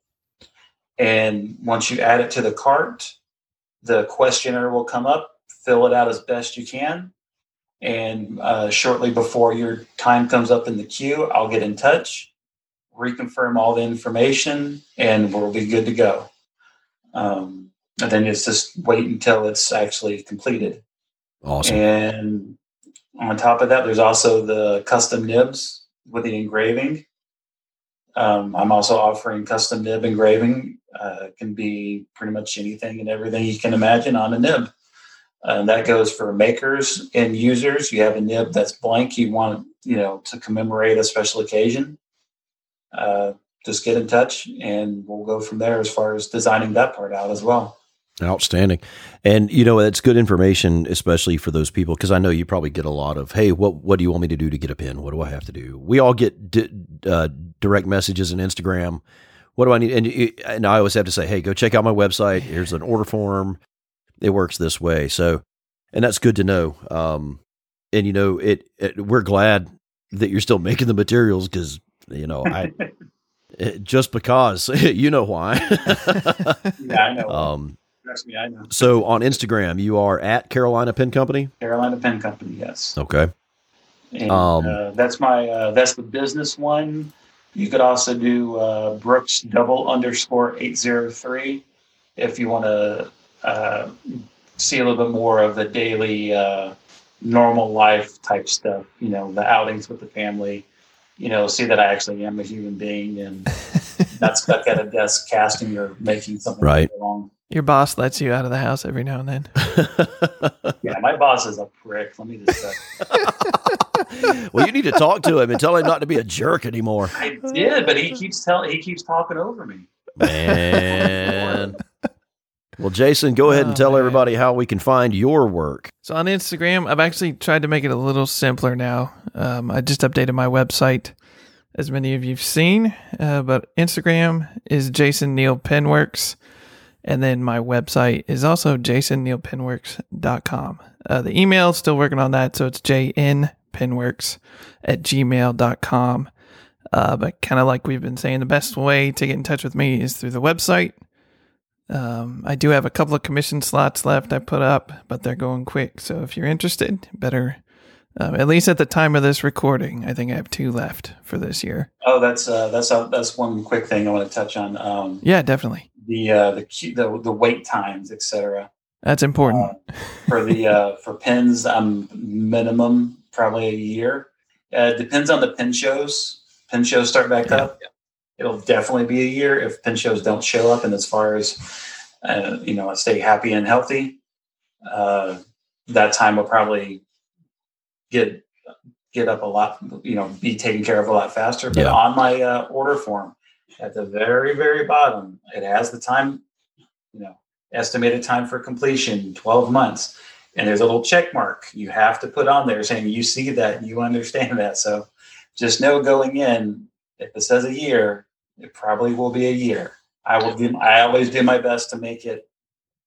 C: And once you add it to the cart, the questionnaire will come up. Fill it out as best you can. And uh, shortly before your time comes up in the queue, I'll get in touch, reconfirm all the information, and we'll be good to go. Um, and then it's just wait until it's actually completed.
A: Awesome.
C: And on top of that, there's also the custom nibs with the engraving. Um, I'm also offering custom nib engraving. Uh, can be pretty much anything and everything you can imagine on a nib. And that goes for makers and users. You have a nib that's blank. You want you know to commemorate a special occasion. Uh, just get in touch, and we'll go from there as far as designing that part out as well.
A: Outstanding. And you know, it's good information, especially for those people, because I know you probably get a lot of, Hey, what, what do you want me to do to get a pin? What do I have to do? We all get di- uh, direct messages and Instagram. What do I need? And, and I always have to say, Hey, go check out my website. Here's an order form. It works this way. So, and that's good to know. Um, and you know, it, it we're glad that you're still making the materials because, you know, I, [laughs] just because [laughs] you know why.
C: yeah, I know. [laughs]
A: Um,
C: Trust me, I know.
A: so on Instagram, you are at Carolina Pen Company.
C: Carolina Pen Company, yes.
A: Okay.
C: And,
A: Um,
C: uh, that's my uh, that's the business one. You could also do uh, Brooks double underscore eight zero three if you want to uh, see a little bit more of the daily uh, normal life type stuff. You know, the outings with the family. You know, see that I actually am a human being and [laughs] not stuck at a desk casting or making something
A: Right.
C: wrong.
B: Your boss lets you out of the house every now and then. [laughs]
C: Yeah, my boss is a prick. Let me just say. [laughs]
A: well, you need to talk to him and tell him not to be a jerk anymore.
C: I did, but he keeps telling he keeps talking over me.
A: Man. Well, Jason, go ahead and
B: Oh,
A: tell
B: man.
A: everybody how we can find your work.
B: So on Instagram, I've actually tried to make it a little simpler now. Um, I just updated my website, as many of you've seen. Uh, but Instagram is Jason Neal Penworks, and then my website is also jasonnealpenworks.com. Uh, the email still working on that, so it's jnpenworks at gmail.com. Uh, but kind of like we've been saying, the best way to get in touch with me is through the website. Um, I do have a couple of commission slots left I put up, but they're going quick. So if you're interested, better, um, at least at the time of this recording, I think I have two left for this year.
C: Oh, that's uh, that's uh, that's one quick thing I want to touch on. Um,
B: Yeah, definitely.
C: The uh, the the the wait times, etc.
B: That's important.
C: For the uh, for pins, I'm minimum probably a year. Uh, depends on the pin shows. Pin shows start back
B: Yeah.
C: up. It'll definitely be a year if pin shows don't show up. And as far as uh, you know, stay happy and healthy, uh, that time will probably get get up a lot. You know, be taken care of a lot faster. But
A: Yeah.
C: on my uh, order form, at the very very bottom, it has the time. You know, estimated time for completion, twelve months. And there's a little check mark you have to put on there saying you see that you understand that. So just know going in, if it says a year, it probably will be a year. I will do. I always do my best to make it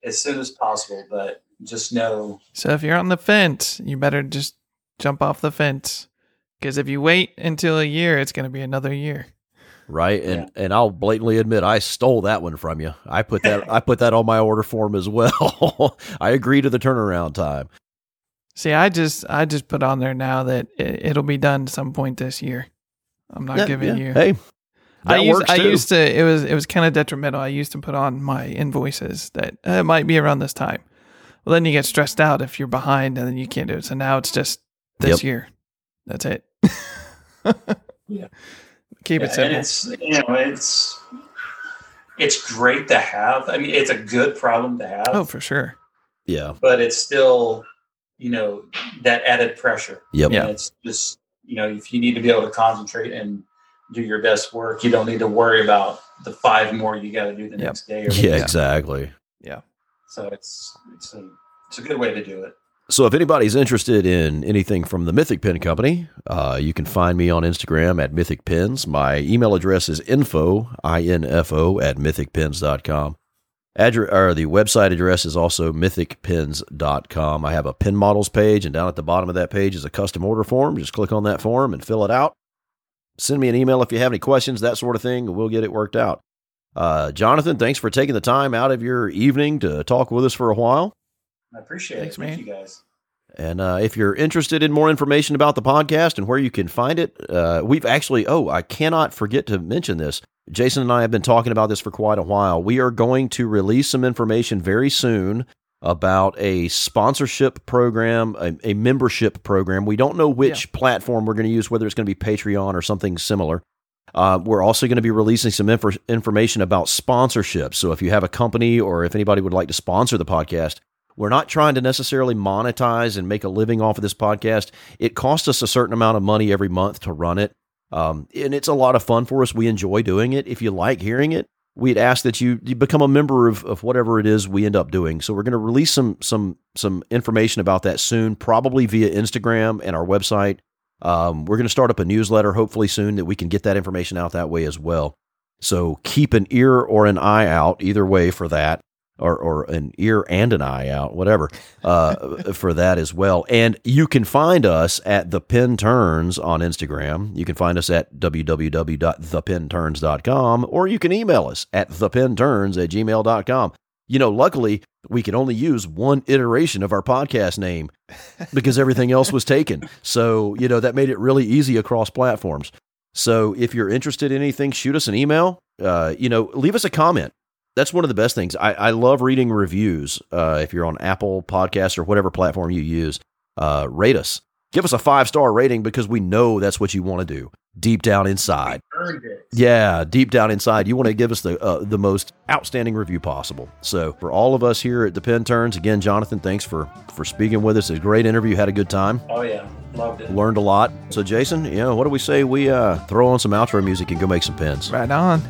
C: as soon as possible, but just know.
B: so if you're on the fence, you better just jump off the fence. Because if you wait until a year, it's going to be another year.
A: Right. And and I'll blatantly admit I stole that one from you. I put that I put that on my order form as well. [laughs] I agree to the turnaround time.
B: See, I just I just put on there now that it, it'll be done some point this year. I'm not
A: Yeah,
B: giving
A: yeah.
B: you.
A: Hey. That
B: I used,
A: works
B: I used to. It was it was kind of detrimental. I used to put on my invoices that uh, it might be around this time. Well, then you get stressed out if you're behind, and then you can't do it. So now it's just this
A: Yep.
B: year. That's it. [laughs]
C: Yeah.
B: Keep
C: Yeah,
B: it simple.
C: and it's you know it's it's great to have. I mean, it's a good problem to have,
B: Oh, for sure.
A: yeah.
C: but it's still you know that added pressure.
A: Yep.
B: Yeah.
C: It's just you know if you need to be able to concentrate and do your best work, you don't need to worry about the five more you got to do the
B: Yep.
C: next day. Or the
A: Yeah,
C: next-
A: exactly.
C: So it's it's a it's a good way to do it.
A: So if anybody's interested in anything from the Mythic Pen Company, uh, you can find me on Instagram at Mythic Pens. My email address is info, I-N-F-O, at mythicpens.com. Address or the website address is also mythicpens.com. I have a pin models page, and down at the bottom of that page is a custom order form. Just click on that form and fill it out. Send me an email if you have any questions, that sort of thing, we'll get it worked out. Uh, Jonathan, thanks for taking the time out of your evening to talk with us for a while.
C: I appreciate
B: Thanks,
C: it. Thank
B: man.
C: you guys.
A: And uh, if you're interested in more information about the podcast and where you can find it, uh, we've actually, oh, I cannot forget to mention this. Jason and I have been talking about this for quite a while. We are going to release some information very soon about a sponsorship program, a, a membership program. We don't know which platform we're going to use, whether it's going to be Patreon or something similar. Uh, we're also going to be releasing some infor- information about sponsorship. So if you have a company or if anybody would like to sponsor the podcast, we're not trying to necessarily monetize and make a living off of this podcast. It costs us a certain amount of money every month to run it. Um, and it's a lot of fun for us. We enjoy doing it. If you like hearing it, we'd ask that you, you become a member of, of whatever it is we end up doing. So we're going to release some some some information about that soon, probably via Instagram and our website. Um, we're going to start up a newsletter hopefully soon that we can get that information out that way as well. So keep an ear or an eye out either way for that or, or an ear and an eye out, whatever, uh, for that as well. And you can find us at The Pen Turns on Instagram. You can find us at www.thepenturns.com, or you can email us at thepenturns at gmail.com. You know, luckily, we could only use one iteration of our podcast name because everything else was taken. So, you know, that made it really easy across platforms. So, if you're interested in anything, shoot us an email. Uh, you know, leave us a comment that's one of the best things. I, I love reading reviews. Uh, if you're on Apple Podcasts or whatever platform you use, uh, rate us. Give us a five star rating because we know that's what you want to do deep down inside.
C: Earned it.
A: Yeah, deep down inside, you want to give us the uh, the most outstanding review possible. So for all of us here at the Pen Turns, again, Jonathan, thanks for for speaking with us. It's a great interview. Had a good time.
C: Oh yeah, loved it.
A: Learned a lot. So Jason, you know, what do we say we uh, throw on some outro music and go make some pens?
B: Right on.